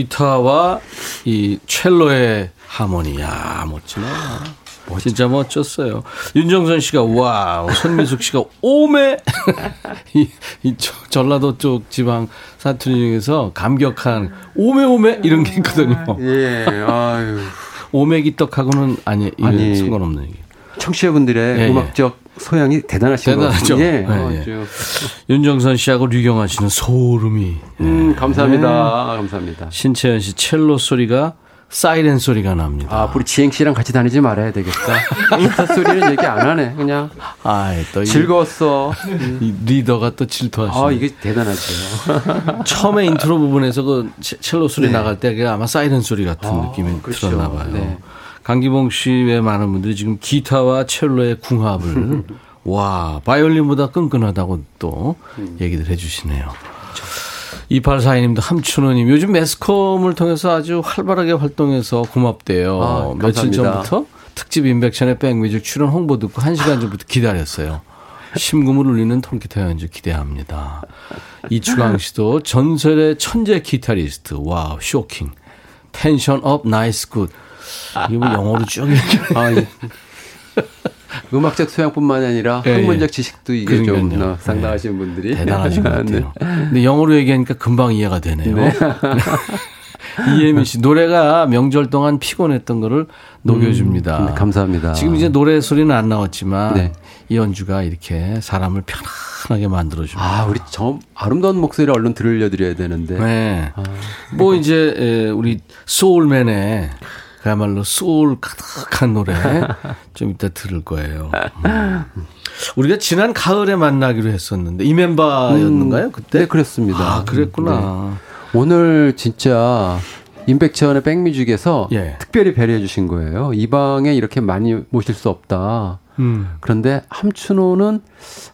기타와 이 첼로의 하모니, 야 멋지네. 진짜 멋졌어요. 윤정선 씨가 와, 손미숙 씨가 오메. 이, 이 저- 전라도 쪽 지방 사투리 중에서 감격한 오메 오메 이런 게 있거든요. 예, 아유. 오메기떡하고는 아니, 아니, 상관없는 얘기. 청취자분들의 예, 예. 음악적 소양이 대단하신 것 대단하죠. 예, 예, 예. 아주. 윤정선 씨하고 류경아 씨는 소름이. 음, 감사합니다. 네. 감사합니다. 신채연 씨 첼로 소리가 사이렌 소리가 납니다. 아, 우리 지행 씨랑 같이 다니지 말아야 되겠다. 기타 소리는 얘기 안 하네. 그냥 아, 또 이- 즐거웠어. 이 리더가 또 질투하시네. 아, 이게 대단하죠. 처음에 인트로 부분에서 그 체- 첼로 소리 네. 나갈 때 아마 사이렌 소리 같은 아, 느낌이 그렇죠. 들었나 봐요. 네. 강기봉 씨 외 많은 분들이 지금 기타와 첼로의 궁합을 와 바이올린보다 끈끈하다고 또 음. 얘기들 해주시네요. 2842님도 함춘호님 요즘 매스컴을 통해서 아주 활발하게 활동해서 고맙대요. 아, 며칠. 전부터 특집 임백천의 백뮤직 출연 홍보 듣고 1시간 전부터 기다렸어요. 심금을 울리는 통기타 연주 기대합니다. 이추강 씨도 전설의 천재 기타리스트. wow, shocking. tension up, nice good. 이거 뭐 영어로 쭉 얘기해. 아, 예. 음악적 소양뿐만 아니라 예, 학문적 예. 지식도 이게 좀 그러니까요. 어, 상당하신 분들이 대단하신 것 네. 같아요. 근데 영어로 얘기하니까 금방 이해가 되네요. 이예민 씨 노래가 명절 동안 피곤했던 거를 녹여줍니다. 음, 감사합니다. 지금 이제 노래 소리는 안 나왔지만 네. 이 연주가 이렇게 사람을 편안하게 만들어줍니다. 아, 우리 저 아름다운 목소리를 얼른 들려드려야 되는데. 네. 뭐 이제 에, 우리 소울맨의 그야말로 소울 가득한 노래 좀 이따 들을 거예요. 음. 우리가 지난 가을에 만나기로 했었는데 이 멤버였는가요 그때? 네, 그렇습니다. 아 그랬구나. 오늘 진짜 임백천의 백뮤직에서 예. 특별히 배려해 주신 거예요. 이 방에 이렇게 많이 모실 수 없다. 음. 그런데 함춘호는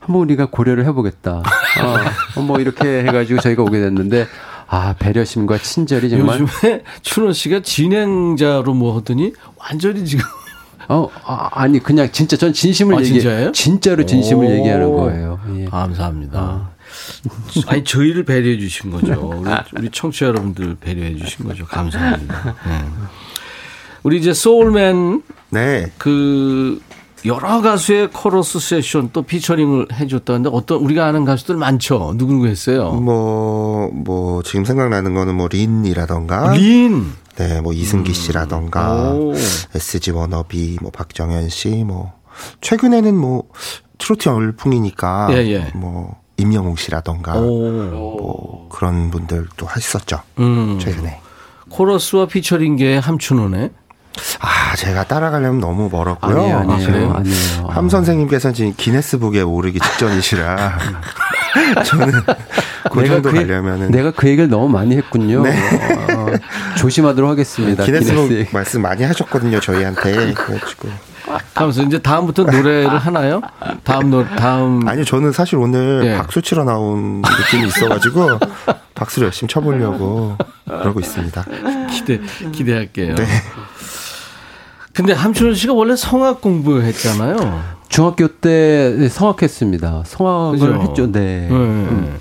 한번 우리가 고려를 해보겠다. 어, 뭐 이렇게 해가지고 저희가 오게 됐는데 아 배려심과 친절이 정말 요즘에 춘호 씨가 진행자로 뭐 하더니 완전히 지금 어 아, 니 그냥 진짜 전 진심을 아, 얘기 진짜예요? 진짜로 진심을 오. 얘기하는 거예요. 예. 감사합니다. 아니 저희를 배려해 주신 거죠. 우리, 우리 청취자 여러분들 배려해 주신 거죠. 감사합니다. 네. 우리 이제 소울맨 네. 그 여러 가수의 코러스 세션 또 featuring을 해줬다는데 어떤 우리가 아는 가수들 많죠. 누구 누구 했어요? 뭐, 뭐, 지금 생각나는 거는 뭐, 린이라던가. 린. 네, 뭐, 이승기 씨라던가. 오. SG 워너비, 뭐, 박정현 씨, 뭐. 최근에는 뭐, 트로트 열풍이니까. 예, 예. 뭐, 임영웅 씨라던가. 오. 뭐, 그런 분들도 했었죠. 음. 최근에. 코러스와 피처링계의 함춘호네. 아, 제가 따라가려면 너무 멀었고요. 아니에요, 아니에요, 아? 아니에요. 함 선생님께서는 지금 기네스북에 오르기 직전이시라 저는 그 정도 그, 가려면은 내가 그 얘기를 너무 많이 했군요. 어, 조심하도록 하겠습니다. 기네스북 기네스. 말씀 많이 하셨거든요 저희한테 그래가지고 하면서 이제 다음부터 노래를 하나요? 다음 노 다음 아니요 저는 사실 오늘 예. 박수 치러 나온 느낌이 있어가지고 박수를 열심히 쳐보려고 그러고 있습니다. 기대 기대할게요. 네. 근데 함춘호 씨가 원래 성악 공부했잖아요. 중학교 때 성악했습니다. 성악을 그죠? 했죠. 네. 네. 음.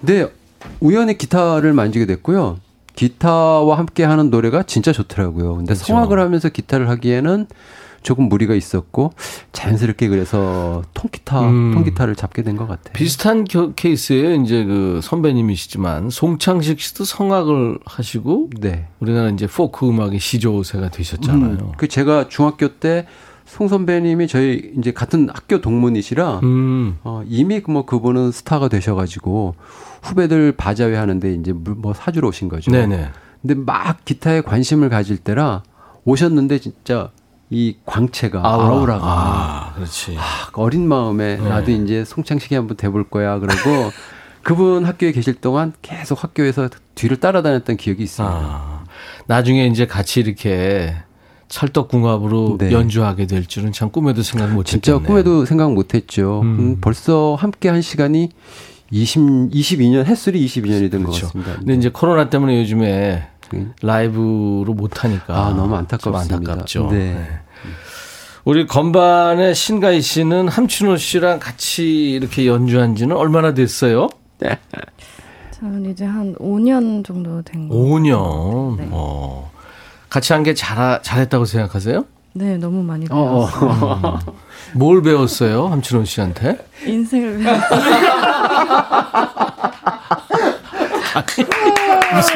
근데 우연히 기타를 만지게 됐고요. 기타와 함께 하는 노래가 진짜 좋더라고요. 근데 그렇죠. 성악을 하면서 기타를 하기에는 조금 무리가 있었고 자연스럽게 그래서 통기타 음. 통기타를 잡게 된 것 같아요. 비슷한 겨- 케이스예요. 이제 그 선배님이시지만 송창식 씨도 성악을 하시고 네. 우리나라 이제 포크 음악의 시조세가 되셨잖아요. 음, 그 제가 중학교 때송 선배님이 저희 이제 같은 학교 동문이시라 음. 어, 이미 뭐 그분은 스타가 되셔가지고 후배들 바자회 하는데 이제 물- 뭐 사주러 오신 거죠. 네네. 근데 막 기타에 관심을 가질 때라 오셨는데 진짜 이 광채가 아우라 가 아, 그렇지. 막 어린 마음에 네. 나도 이제 송창식이 한번 돼볼 거야 그러고 그분 학교에 계실 동안 계속 학교에서 뒤를 따라다녔던 기억이 있습니다. 아, 나중에 이제 같이 이렇게 찰떡궁합으로 네. 연주하게 될 줄은 참 꿈에도 생각 못 진짜 했겠네요. 꿈에도 생각 못했죠. 음. 음, 벌써 함께 한 시간이 20, 22년 햇술이 22년이 된것 그렇죠. 같습니다. 근데 이제 코로나 때문에 요즘에 네. 라이브로 못 하니까 아, 너무 좀 안타깝습니다. 안타깝죠. 네. 네. 우리 건반의 신가희 씨는 함춘호 씨랑 같이 이렇게 연주한 지는 얼마나 됐어요? 저는 이제 한 5년 정도 된 거. 5년. 네. 어. 같이 한게 잘, 잘했다고 생각하세요? 네, 너무 많이 어, 배웠어요. 뭘 배웠어요? 함춘호 씨한테? 인생을 배웠어요.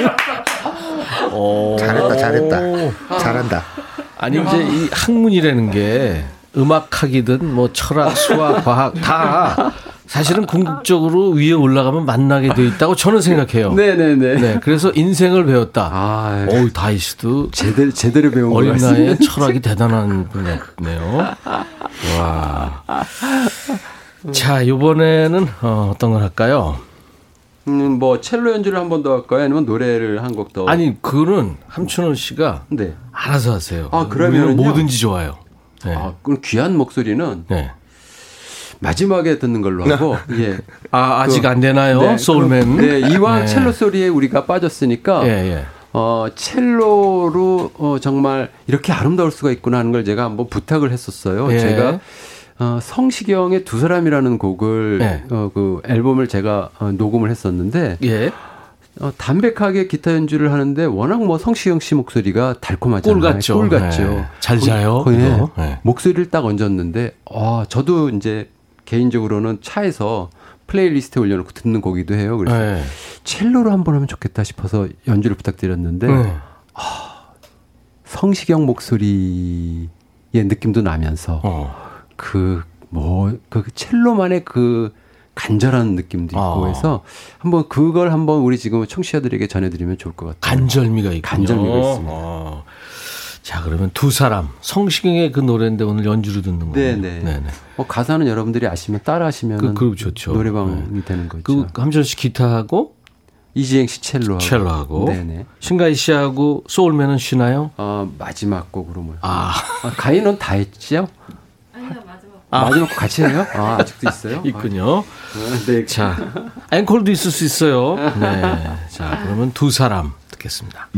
어. 잘했다, 잘했다. 잘한다. 아니 이제 이 학문이라는 게 음악학이든 뭐 철학, 수학, 과학 다 사실은 궁극적으로 위에 올라가면 만나게 돼 있다고 저는 생각해요. 네네네. 네, 그래서 인생을 배웠다. 아, 어우 다이스도 제대로, 제대로 배운 것 어린 같습니다. 나이에 철학이 대단한 분이네요. 와. 자, 이번에는 어, 어떤 걸 할까요? 음, 뭐, 첼로 연주를 한 번 더 할까요? 아니면 노래를 한 곡 더? 아니, 그거는 함춘원 씨가 네. 알아서 하세요. 아? 우리는 뭐든지 좋아요. 네. 아, 그럼 귀한 목소리는 네. 마지막에 듣는 걸로 하고, 예. 아, 아직 그- 안 되나요? 네, 소울맨. 네, 이왕 네. 첼로 소리에 우리가 빠졌으니까, 예, 예. 어, 첼로로 어, 정말 이렇게 아름다울 수가 있구나 하는 걸 제가 한번 부탁을 했었어요. 예. 제가 어, 성시경의 두 사람이라는 곡을 네. 어, 그 앨범을 제가 어, 녹음을 했었는데 예. 어, 담백하게 기타 연주를 하는데 워낙 뭐 성시경 씨 목소리가 달콤하잖아요. 꿀 같죠. 꿀 같죠. 네. 잘 자요, 그, 예. 그거. 네. 목소리를 딱 얹었는데 아, 저도 이제 개인적으로는 차에서 playlist에 올려놓고 듣는 곡이기도 해요. 그래서 네. 첼로로 한번 하면 좋겠다 싶어서 연주를 부탁드렸는데 네. 성시경 목소리의 느낌도 나면서 어. 그 뭐 그 첼로만의 그 간절한 느낌도 있고 아. 해서 한번 그걸 한번 우리 지금 청취자들에게 전해드리면 좋을 것 같아요. 간절미가 있군요. 간절미가 있습니다. 어. 자, 그러면 두 사람. 성시경의 그 노래인데 오늘 연주로 듣는 거예요. 네네. 네네. 어, 가사는 여러분들이 아시면 따라 하시면 그, 그 좋죠. 노래방이 되는 거죠. 그 함철 씨 기타하고 이지행 씨 첼로하고. 첼로하고 네네. 신가희 씨하고 소울맨은 쉬나요? 어, 마지막 곡으로 뭐. 아, 아, 가인은 다 했죠? 마지막 곡 같이 해요? 아, 아직도 있어요? 있군요. 아, 네. 자, 앵콜도 있을 수 있어요. 네. 자, 그러면 두 사람 듣겠습니다.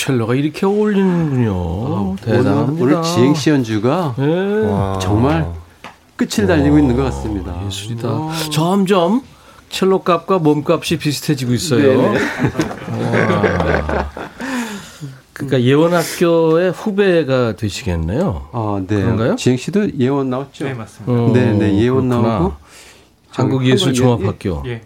첼로가 이렇게 어울리는군요. 대단합니다. 오늘, 지행 씨 연주가 네. 와. 정말 끝을 달리고 있는 것 같습니다. 예술이다. 점점 첼로 값과 몸값이 비슷해지고 있어요. 네, 와. 그러니까 예원학교의 후배가 되시겠네요. 아, 네. 그런가요? 지행 씨도 예원 나왔죠? 네 맞습니다. 어, 네, 네, 예원 그렇구나. 나오고 한국예술종합학교. 예.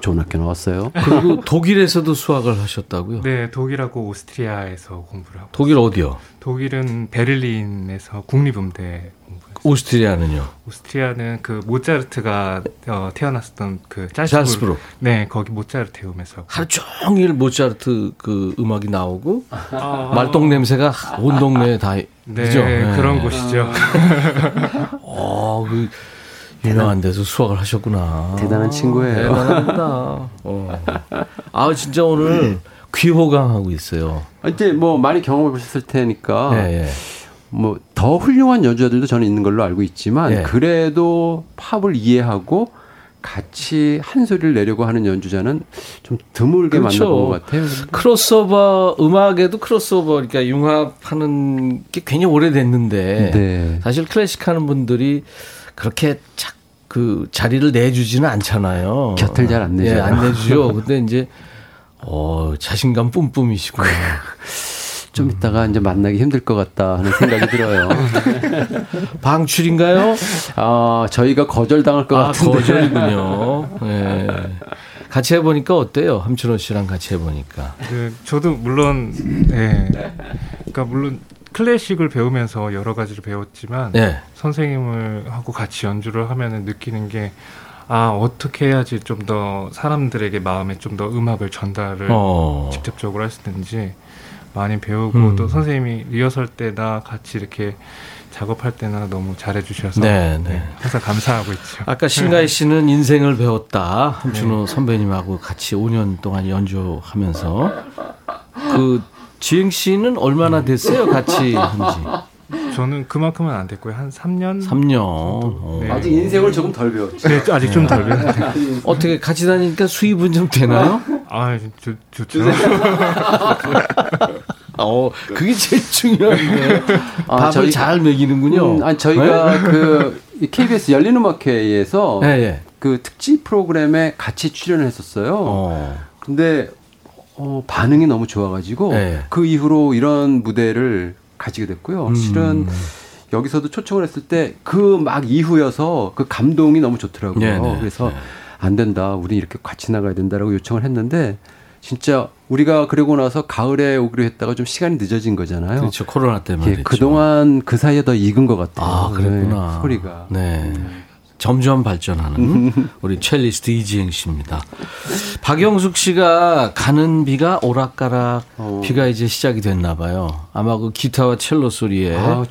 좋은 학교 나왔어요. 그리고 독일에서도 수학을 하셨다고요? 네 독일하고 오스트리아에서 공부를 하고 독일 어디요? 독일은 베를린에서 국립음대 공부했어요. 오스트리아는요? 오스트리아는 그 모차르트가 어, 태어났었던 그 짤스부르. 잘스부르. 네 거기 모차르트움에서 하루 종일 모차르트 그 음악이 나오고 아, 말똥 냄새가 온 동네에 다 네 그죠? 그런 곳이죠. 어, 그 유명한 데서 수학을 하셨구나. 대단한 친구예요. 대단합니다. 어. 아 진짜 오늘 귀호강하고 있어요. 이제 뭐 많이 경험해 보셨을 테니까 예, 예. 뭐더 훌륭한 연주자들도 저는 있는 걸로 알고 있지만 예. 그래도 팝을 이해하고 같이 한 소리를 내려고 하는 연주자는 좀 드물게 그렇죠. 만나본 것 같아요. 크로스오버 음악에도 크로스오버 그러니까 융합하는 게 괜히 오래됐는데 네. 사실 클래식 하는 분들이 그렇게 착 그 자리를 내주지는 않잖아요. 곁을 잘 안 내줘요. 예, 안 내주죠. 근데 이제 어 자신감 뿜뿜이시구나. 좀 이따가 이제 만나기 힘들 것 같다 하는 생각이 들어요. 방출인가요? 아, 저희가 거절당할 것 아, 같은데. 거절이군요. 예. 같이 해보니까 어때요? 함춘호 씨랑 같이 해보니까. 그 저도 물론 네 그러니까 물론 클래식을 배우면서 여러 가지를 배웠지만 네. 선생님을 하고 같이 연주를 하면은 느끼는 게 아 어떻게 해야지 좀 더 사람들에게 마음에 좀 더 음악을 전달을 어. 직접적으로 할 수 있는지 많이 배우고 음. 또 선생님이 리허설 때나 같이 이렇게 작업할 때나 너무 잘해 주셔서 네, 네. 항상 감사하고 있죠. 아까 신가희 씨는 인생을 배웠다. 함춘호 선배님하고 같이 5년 동안 연주하면서. 그, 지행 씨는 얼마나 됐어요? 같이 한지. 저는 그만큼은 안 됐고요. 한 3년 3년. 어. 네. 아직 인생을 조금 덜 배웠죠. 네, 아직 좀 덜 배웠는데. 어떻게 같이 다니니까 수입은 좀 되나요? 아, 좋, 좋죠. 어, 그게 제일 중요한데. 아, 밥을 저희- 잘 먹이는군요. 음, 아니, 저희가 그이 KBS 열린 음악회에서 예, 예. 그 특집 프로그램에 같이 출연을 했었어요. 어. 근데 어, 반응이 너무 좋아가지고 네. 그 이후로 이런 무대를 가지게 됐고요. 음. 실은 여기서도 초청을 했을 때 그 막 이후여서 그 감동이 너무 좋더라고요. 네, 네, 그래서 네. 안 된다. 우리 이렇게 같이 나가야 된다라고 요청을 했는데 진짜 우리가 그러고 나서 가을에 오기로 했다가 좀 시간이 늦어진 거잖아요. 그렇죠. 코로나 때문에. 예. 그동안 그 사이에 더 익은 것 같아요. 아, 그랬구나. 네, 소리가. 네. 점점 발전하는 우리 첼리스트 이지행 씨입니다. 박영숙 씨가 가는 비가 오락가락 어. 비가 이제 시작이 됐나 봐요. 아마 그 기타와 첼로 소리에 아.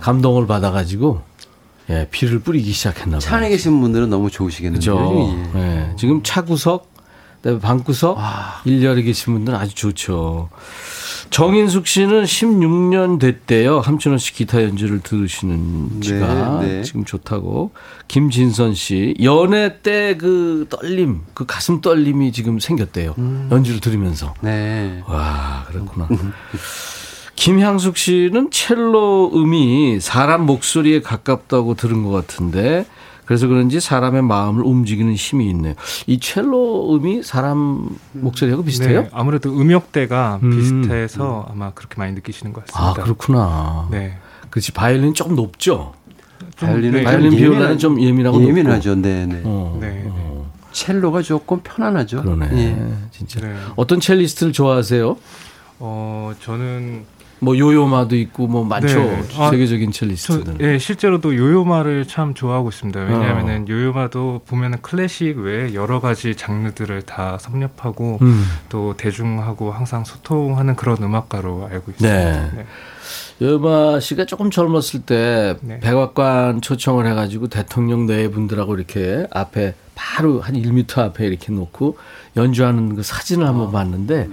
감동을 받아가지고 예, 비를 뿌리기 시작했나 차 봐요. 안에 계신 분들은 너무 좋으시겠는데요. 그죠. 예. 예. 지금 차구석, 그다음에 방구석, 아. 일렬에 계신 분들은 아주 좋죠. 정인숙 씨는 16년 됐대요. 함춘호 씨 기타 연주를 들으시는 지가 네, 네. 지금 좋다고. 김진선 씨 연애 때 그 떨림, 그 가슴 떨림이 지금 생겼대요. 음. 연주를 들으면서. 네. 와, 그렇구나. 김향숙 씨는 첼로 음이 사람 목소리에 가깝다고 들은 것 같은데 그래서 그런지 사람의 마음을 움직이는 힘이 있네요. 이 첼로 음이 사람 목소리하고 비슷해요? 네, 아무래도 음역대가 음. 비슷해서 아마 그렇게 많이 느끼시는 것 아, 같습니다. 그렇구나. 네. 그렇지. 바이올린 조금 높죠? 좀, 바이올린은 네, 바이올린 비올라는 좀 예민하고 예민하죠. 네, 네. 높고. 어, 네, 네. 어, 첼로가 조금 편안하죠. 그러네. 예. 진짜. 네. 어떤 첼리스트를 좋아하세요? 어, 저는 뭐 요요마도 있고 뭐 많죠. 네. 아, 세계적인 저, 첼리스트들. 예, 실제로도 요요마를 참 좋아하고 있습니다. 왜냐하면은 요요마도 보면은 클래식 외에 여러 가지 장르들을 다 섭렵하고 음. 또 대중하고 항상 소통하는 그런 음악가로 알고 있습니다. 네. 여마 씨가 조금 젊었을 때 네. 백악관 초청을 해가지고 대통령 내분들하고 이렇게 앞에 바로 한 1m 앞에 이렇게 놓고 연주하는 그 사진을 한번 봤는데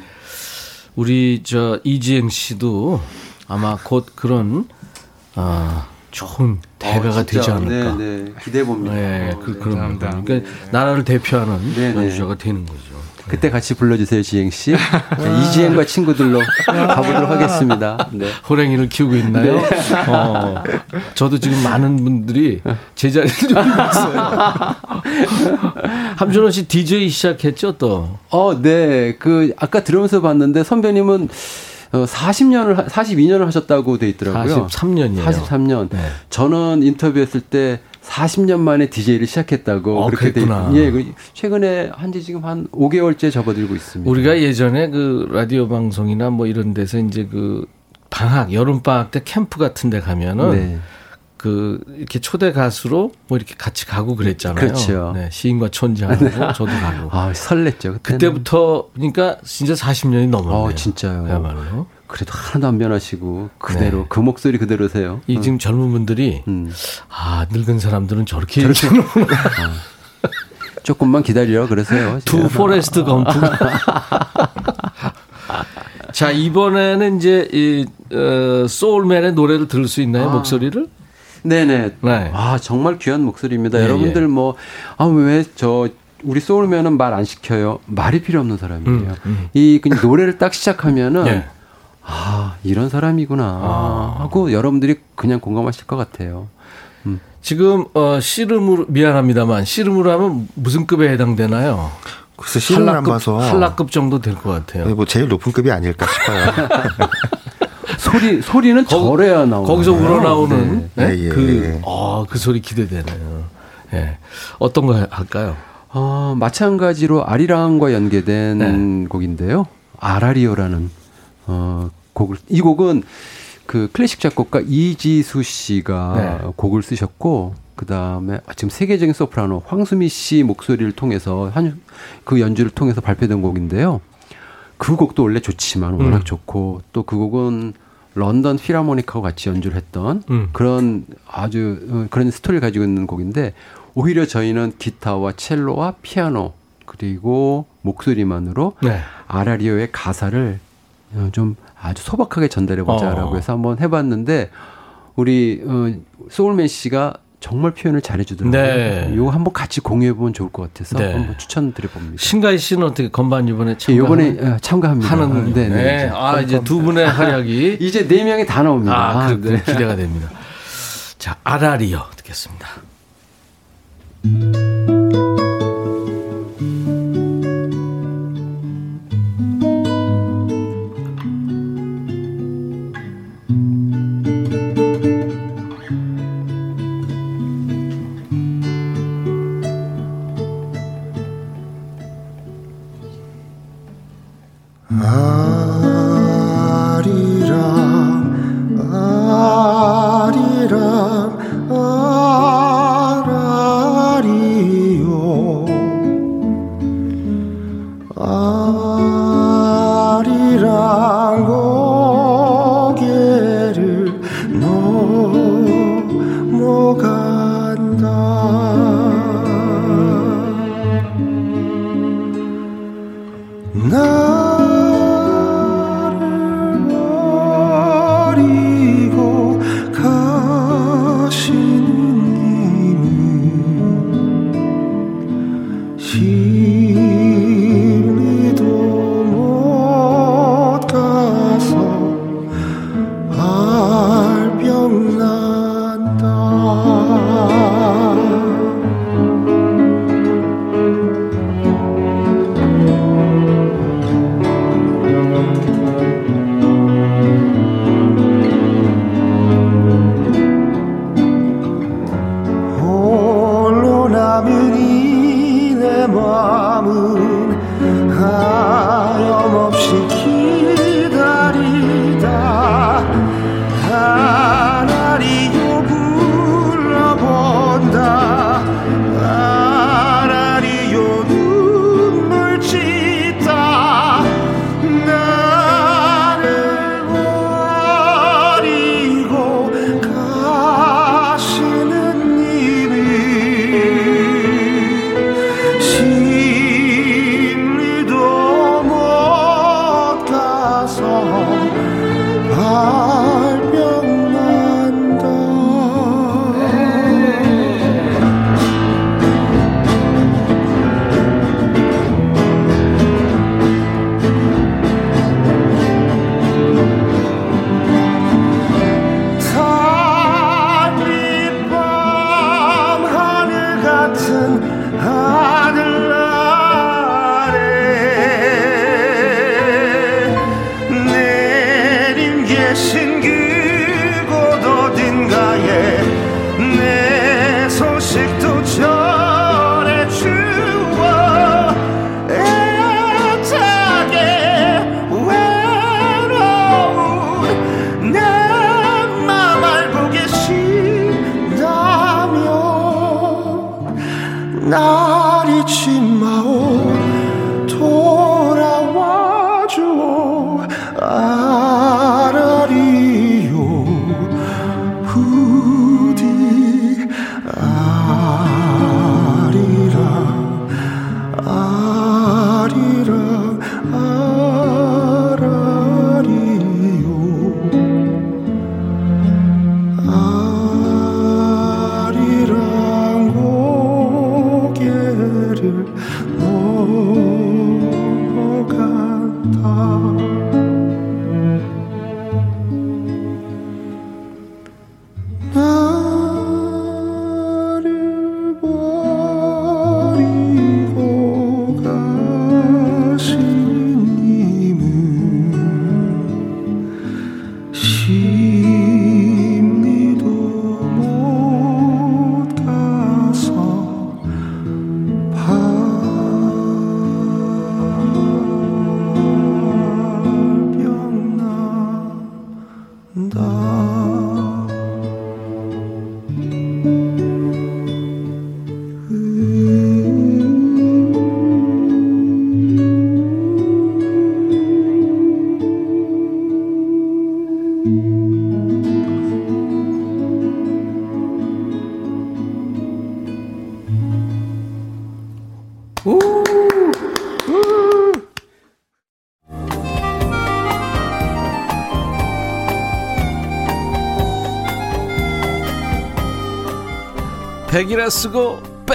우리 저 이지행 씨도 아마 곧 그런 아 좋은 대가가 어, 되지 않을까. 네, 네. 기대해 봅니다. 네, 어, 그, 네. 그런 감사합니다. 부분. 그러니까 나라를 대표하는 네, 네. 연주자가 되는 거죠. 그때 같이 불러주세요, 지행 씨. 네, 이지행과 친구들로 가보도록 하겠습니다. 네. 호랭이를 키우고 있나요? 어, 저도 지금 많은 분들이 제자리를 좀 있어요. 함준호 씨 DJ 시작했죠, 또? 어, 네. 그 아까 들으면서 봤는데 선배님은 어, 40년을 42년을 하셨다고 돼 있더라고요. 43년이에요. 43년. 네. 저는 인터뷰했을 때 40년 만에 DJ를 시작했다고 어, 그렇게 그랬구나. 예, 그 최근에 한지 지금 한 5개월째 접어들고 있습니다. 우리가 예전에 그 라디오 방송이나 뭐 이런 데서 이제 그 방학, 여름 방학 때 캠프 같은 데 가면은 네. 그 이렇게 초대 가수로 뭐 이렇게 같이 가고 그랬잖아요. 그렇죠. 네, 시인과 촌장하고 저도 가고. 아, 설렜죠. 그때는. 그때부터 그러니까 진짜 40년이 넘었네요. 어, 진짜요. 그야말로. 그래도 하나도 안 변하시고 그대로 네. 그 목소리 그대로세요. 이 지금 젊은 분들이 음. 아 늙은 사람들은 저렇게 저렇게- 얘기하는구나. 조금만 기다려 그러세요. 두 포레스트 검프. 자 이번에는 이제 이 어, 소울맨의 노래를 들을 수 있나요 아. 목소리를? 네네. 네. 아 정말 귀한 목소리입니다. 예, 여러분들 뭐아왜저 우리 소울맨은 말 안 시켜요. 말이 필요 없는 사람이에요. 음, 음. 이 그냥 노래를 딱 시작하면은 예. 아 이런 사람이구나 아. 하고 여러분들이 그냥 공감하실 것 같아요. 지금 어 씨름으로 미안합니다만 씨름으로 하면 무슨 급에 해당되나요? 그래서 시즌을 안 봐서 한라급 정도 될 것 같아요. 뭐 제일 높은 급이 아닐까 싶어요. 소리 소리는 거- 저래야 나오는 거기서. 우러나오는 네. 네? 예, 예. 그, 어, 그 소리 기대되네요. 예. 어떤 거 할까요? 어, 마찬가지로 아리랑과 연계된 네. 곡인데요. 아라리오라는 어, 곡을 이 곡은 그 클래식 작곡가 이지수 씨가 네. 곡을 쓰셨고 그 다음에 지금 세계적인 소프라노 황수미 씨 목소리를 통해서 한 그 연주를 통해서 발표된 곡인데요. 그 곡도 원래 좋지만 워낙 음. 좋고 또 그 곡은 런던 필하모닉하고 같이 연주를 했던 음. 그런 아주 어, 그런 스토리를 가지고 있는 곡인데 오히려 저희는 기타와 첼로와 피아노 그리고 목소리만으로 네. 아라리오의 가사를 어, 좀 아주 소박하게 전달해 보자라고 어. 해서 한번 해봤는데 우리 어, 소울맨 씨가 정말 표현을 잘해주더라고요. 네. 이거 한번 같이 공유해 보면 좋을 것 같아서 네. 한번 추천드려 봅니다. 신가희 씨는 어떻게 건반 이번에 참가 이번에 어, 참가합니다. 하는 네, 네. 네. 아 이제 두 분의 활약이 이제 네 명이 다 나옵니다. 아, 그, 네. 기대가 됩니다. 자, 아라리어 듣겠습니다.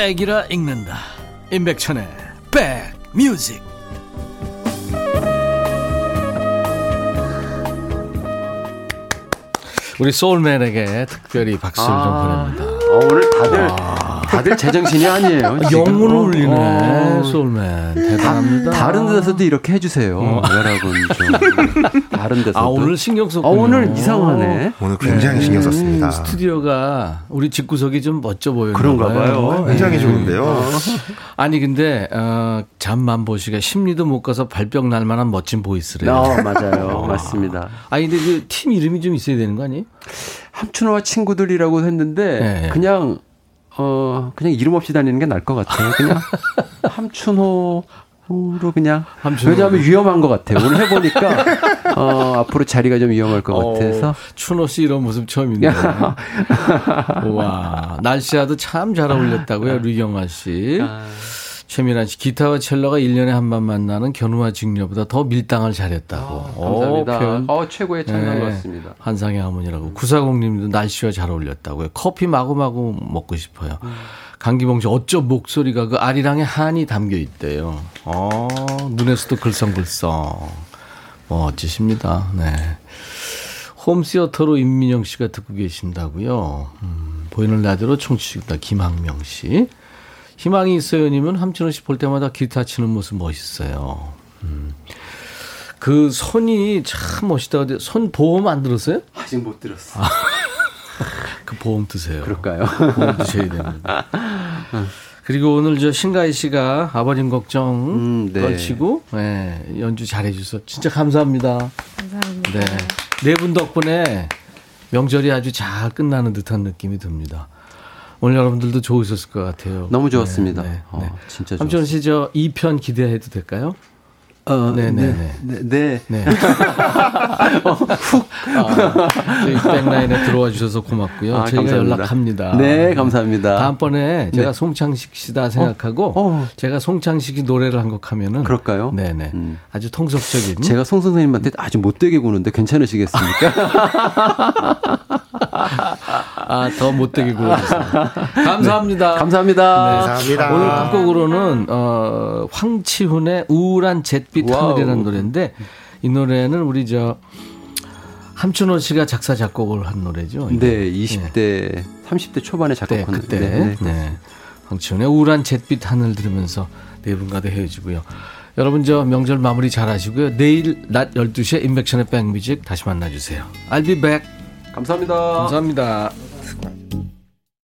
백이라 읽는다. 임백천의 백뮤직. 우리 소울맨에게 특별히 박수를 좀 보냅니다. 어, 오늘 다들 다들 제정신이 아니에요. 지금. 영혼을 어, 울리네 어. 소울맨 대단합니다 다 른 데서도 이렇게 해주세요. 여러분 좀 다른 데서도. 아 오늘 신경 아, 썼군요 오늘 이상하네. 오늘 굉장히 신경 썼습니다. 음, 스튜디오가 우리 집구석이 좀 멋져 보여요. 그런가 봐요. 굉장히 네. 좋은데요. 아니 근데 어, 잠만 보시가 심리도 못 가서 발병 날 만한 멋진 보이스래요. 어, 맞아요. 맞습니다. 아니 근데 그 팀 이름이 좀 있어야 되는 거 아니에요? 함춘호와 친구들이라고 했는데 네. 그냥 어 그냥 이름 없이 다니는 게 나을 것 같아요. 그냥 함춘호로 그냥 함춘호. 왜냐하면 위험한 것 같아요. 오늘 해보니까 어 앞으로 자리가 좀 위험할 것 같아서 어, 춘호 씨 이런 모습 처음인데. 와 날씨와도 참 잘 어울렸다고요, 류경아 씨. 최미란 씨 기타와 첼로가 1년에 한 번 만나는 견우와 직녀보다 더 밀당을 잘했다고. 오, 감사합니다. 표현. 어 최고의 찬양 네. 같습니다. 환상의 하모니라고. 구사공님도 날씨와 잘 어울렸다고요. 커피 마구마구 먹고 싶어요. 강기봉 씨 어쩜 목소리가 그 아리랑의 한이 담겨 있대요. 어, 눈에서도 글썽글썽. 멋지십니다. 네. 홈시어터로 임민영 씨가 듣고 계신다고요. 음, 보이는 라디오로 청취자 김학명 씨. 희망이 있어요님은 함춘호 씨 볼 때마다 기타 치는 모습 멋있어요. 음. 그 손이 참 멋있다. 손 보험 안 들었어요? 아직 못 들었어. 그 보험 드세요. 그럴까요? 보험 드셔야 됩니다. 그리고 오늘 저 신가희 씨가 아버님 걱정 음, 네. 걸치고 네, 연주 잘해 주셔서 진짜 감사합니다. 감사합니다. 네. 네 분 덕분에 명절이 아주 잘 끝나는 듯한 느낌이 듭니다. 오늘 여러분들도 좋으셨을 것 같아요. 너무 좋았습니다. 네, 네, 어, 네. 진짜 함준 좋았어요. 씨저 2편 기대해도 될까요? 어, 네, 네, 네, 네. 네. 네. 네. 아, 저희 백라인에 들어와 주셔서 고맙고요. 아, 저희가 감사합니다. 연락합니다. 네, 감사합니다. 다음번에 제가 네. 송창식 씨다 생각하고 어. 제가 송창식이 노래를 한 곡 하면은 그럴까요? 네네. 음. 아주 통속적인. 제가 송 선생님한테 아주 못되게 구는데 괜찮으시겠습니까? 아, 더 못되게 굴러주세요. 감사합니다. 감사합니다. 네. 감사합니다. 오늘 끝곡으로는 어, 황치훈의 우울한 잿빛 wow. 하늘이라는 노래인데 이 노래는 우리 저 함춘호 씨가 작사 작곡을 한 노래죠. 네, 20대, 30대 초반에 작곡한 그때 네, 네, 네. 황치훈의 우울한 잿빛 하늘 들으면서 네 분과도 헤어지고요. 여러분 저 명절 마무리 잘 하시고요. 내일 낮 12시에 임백천의 백뮤직 다시 만나 주세요. I'll be back. 감사합니다. 감사합니다.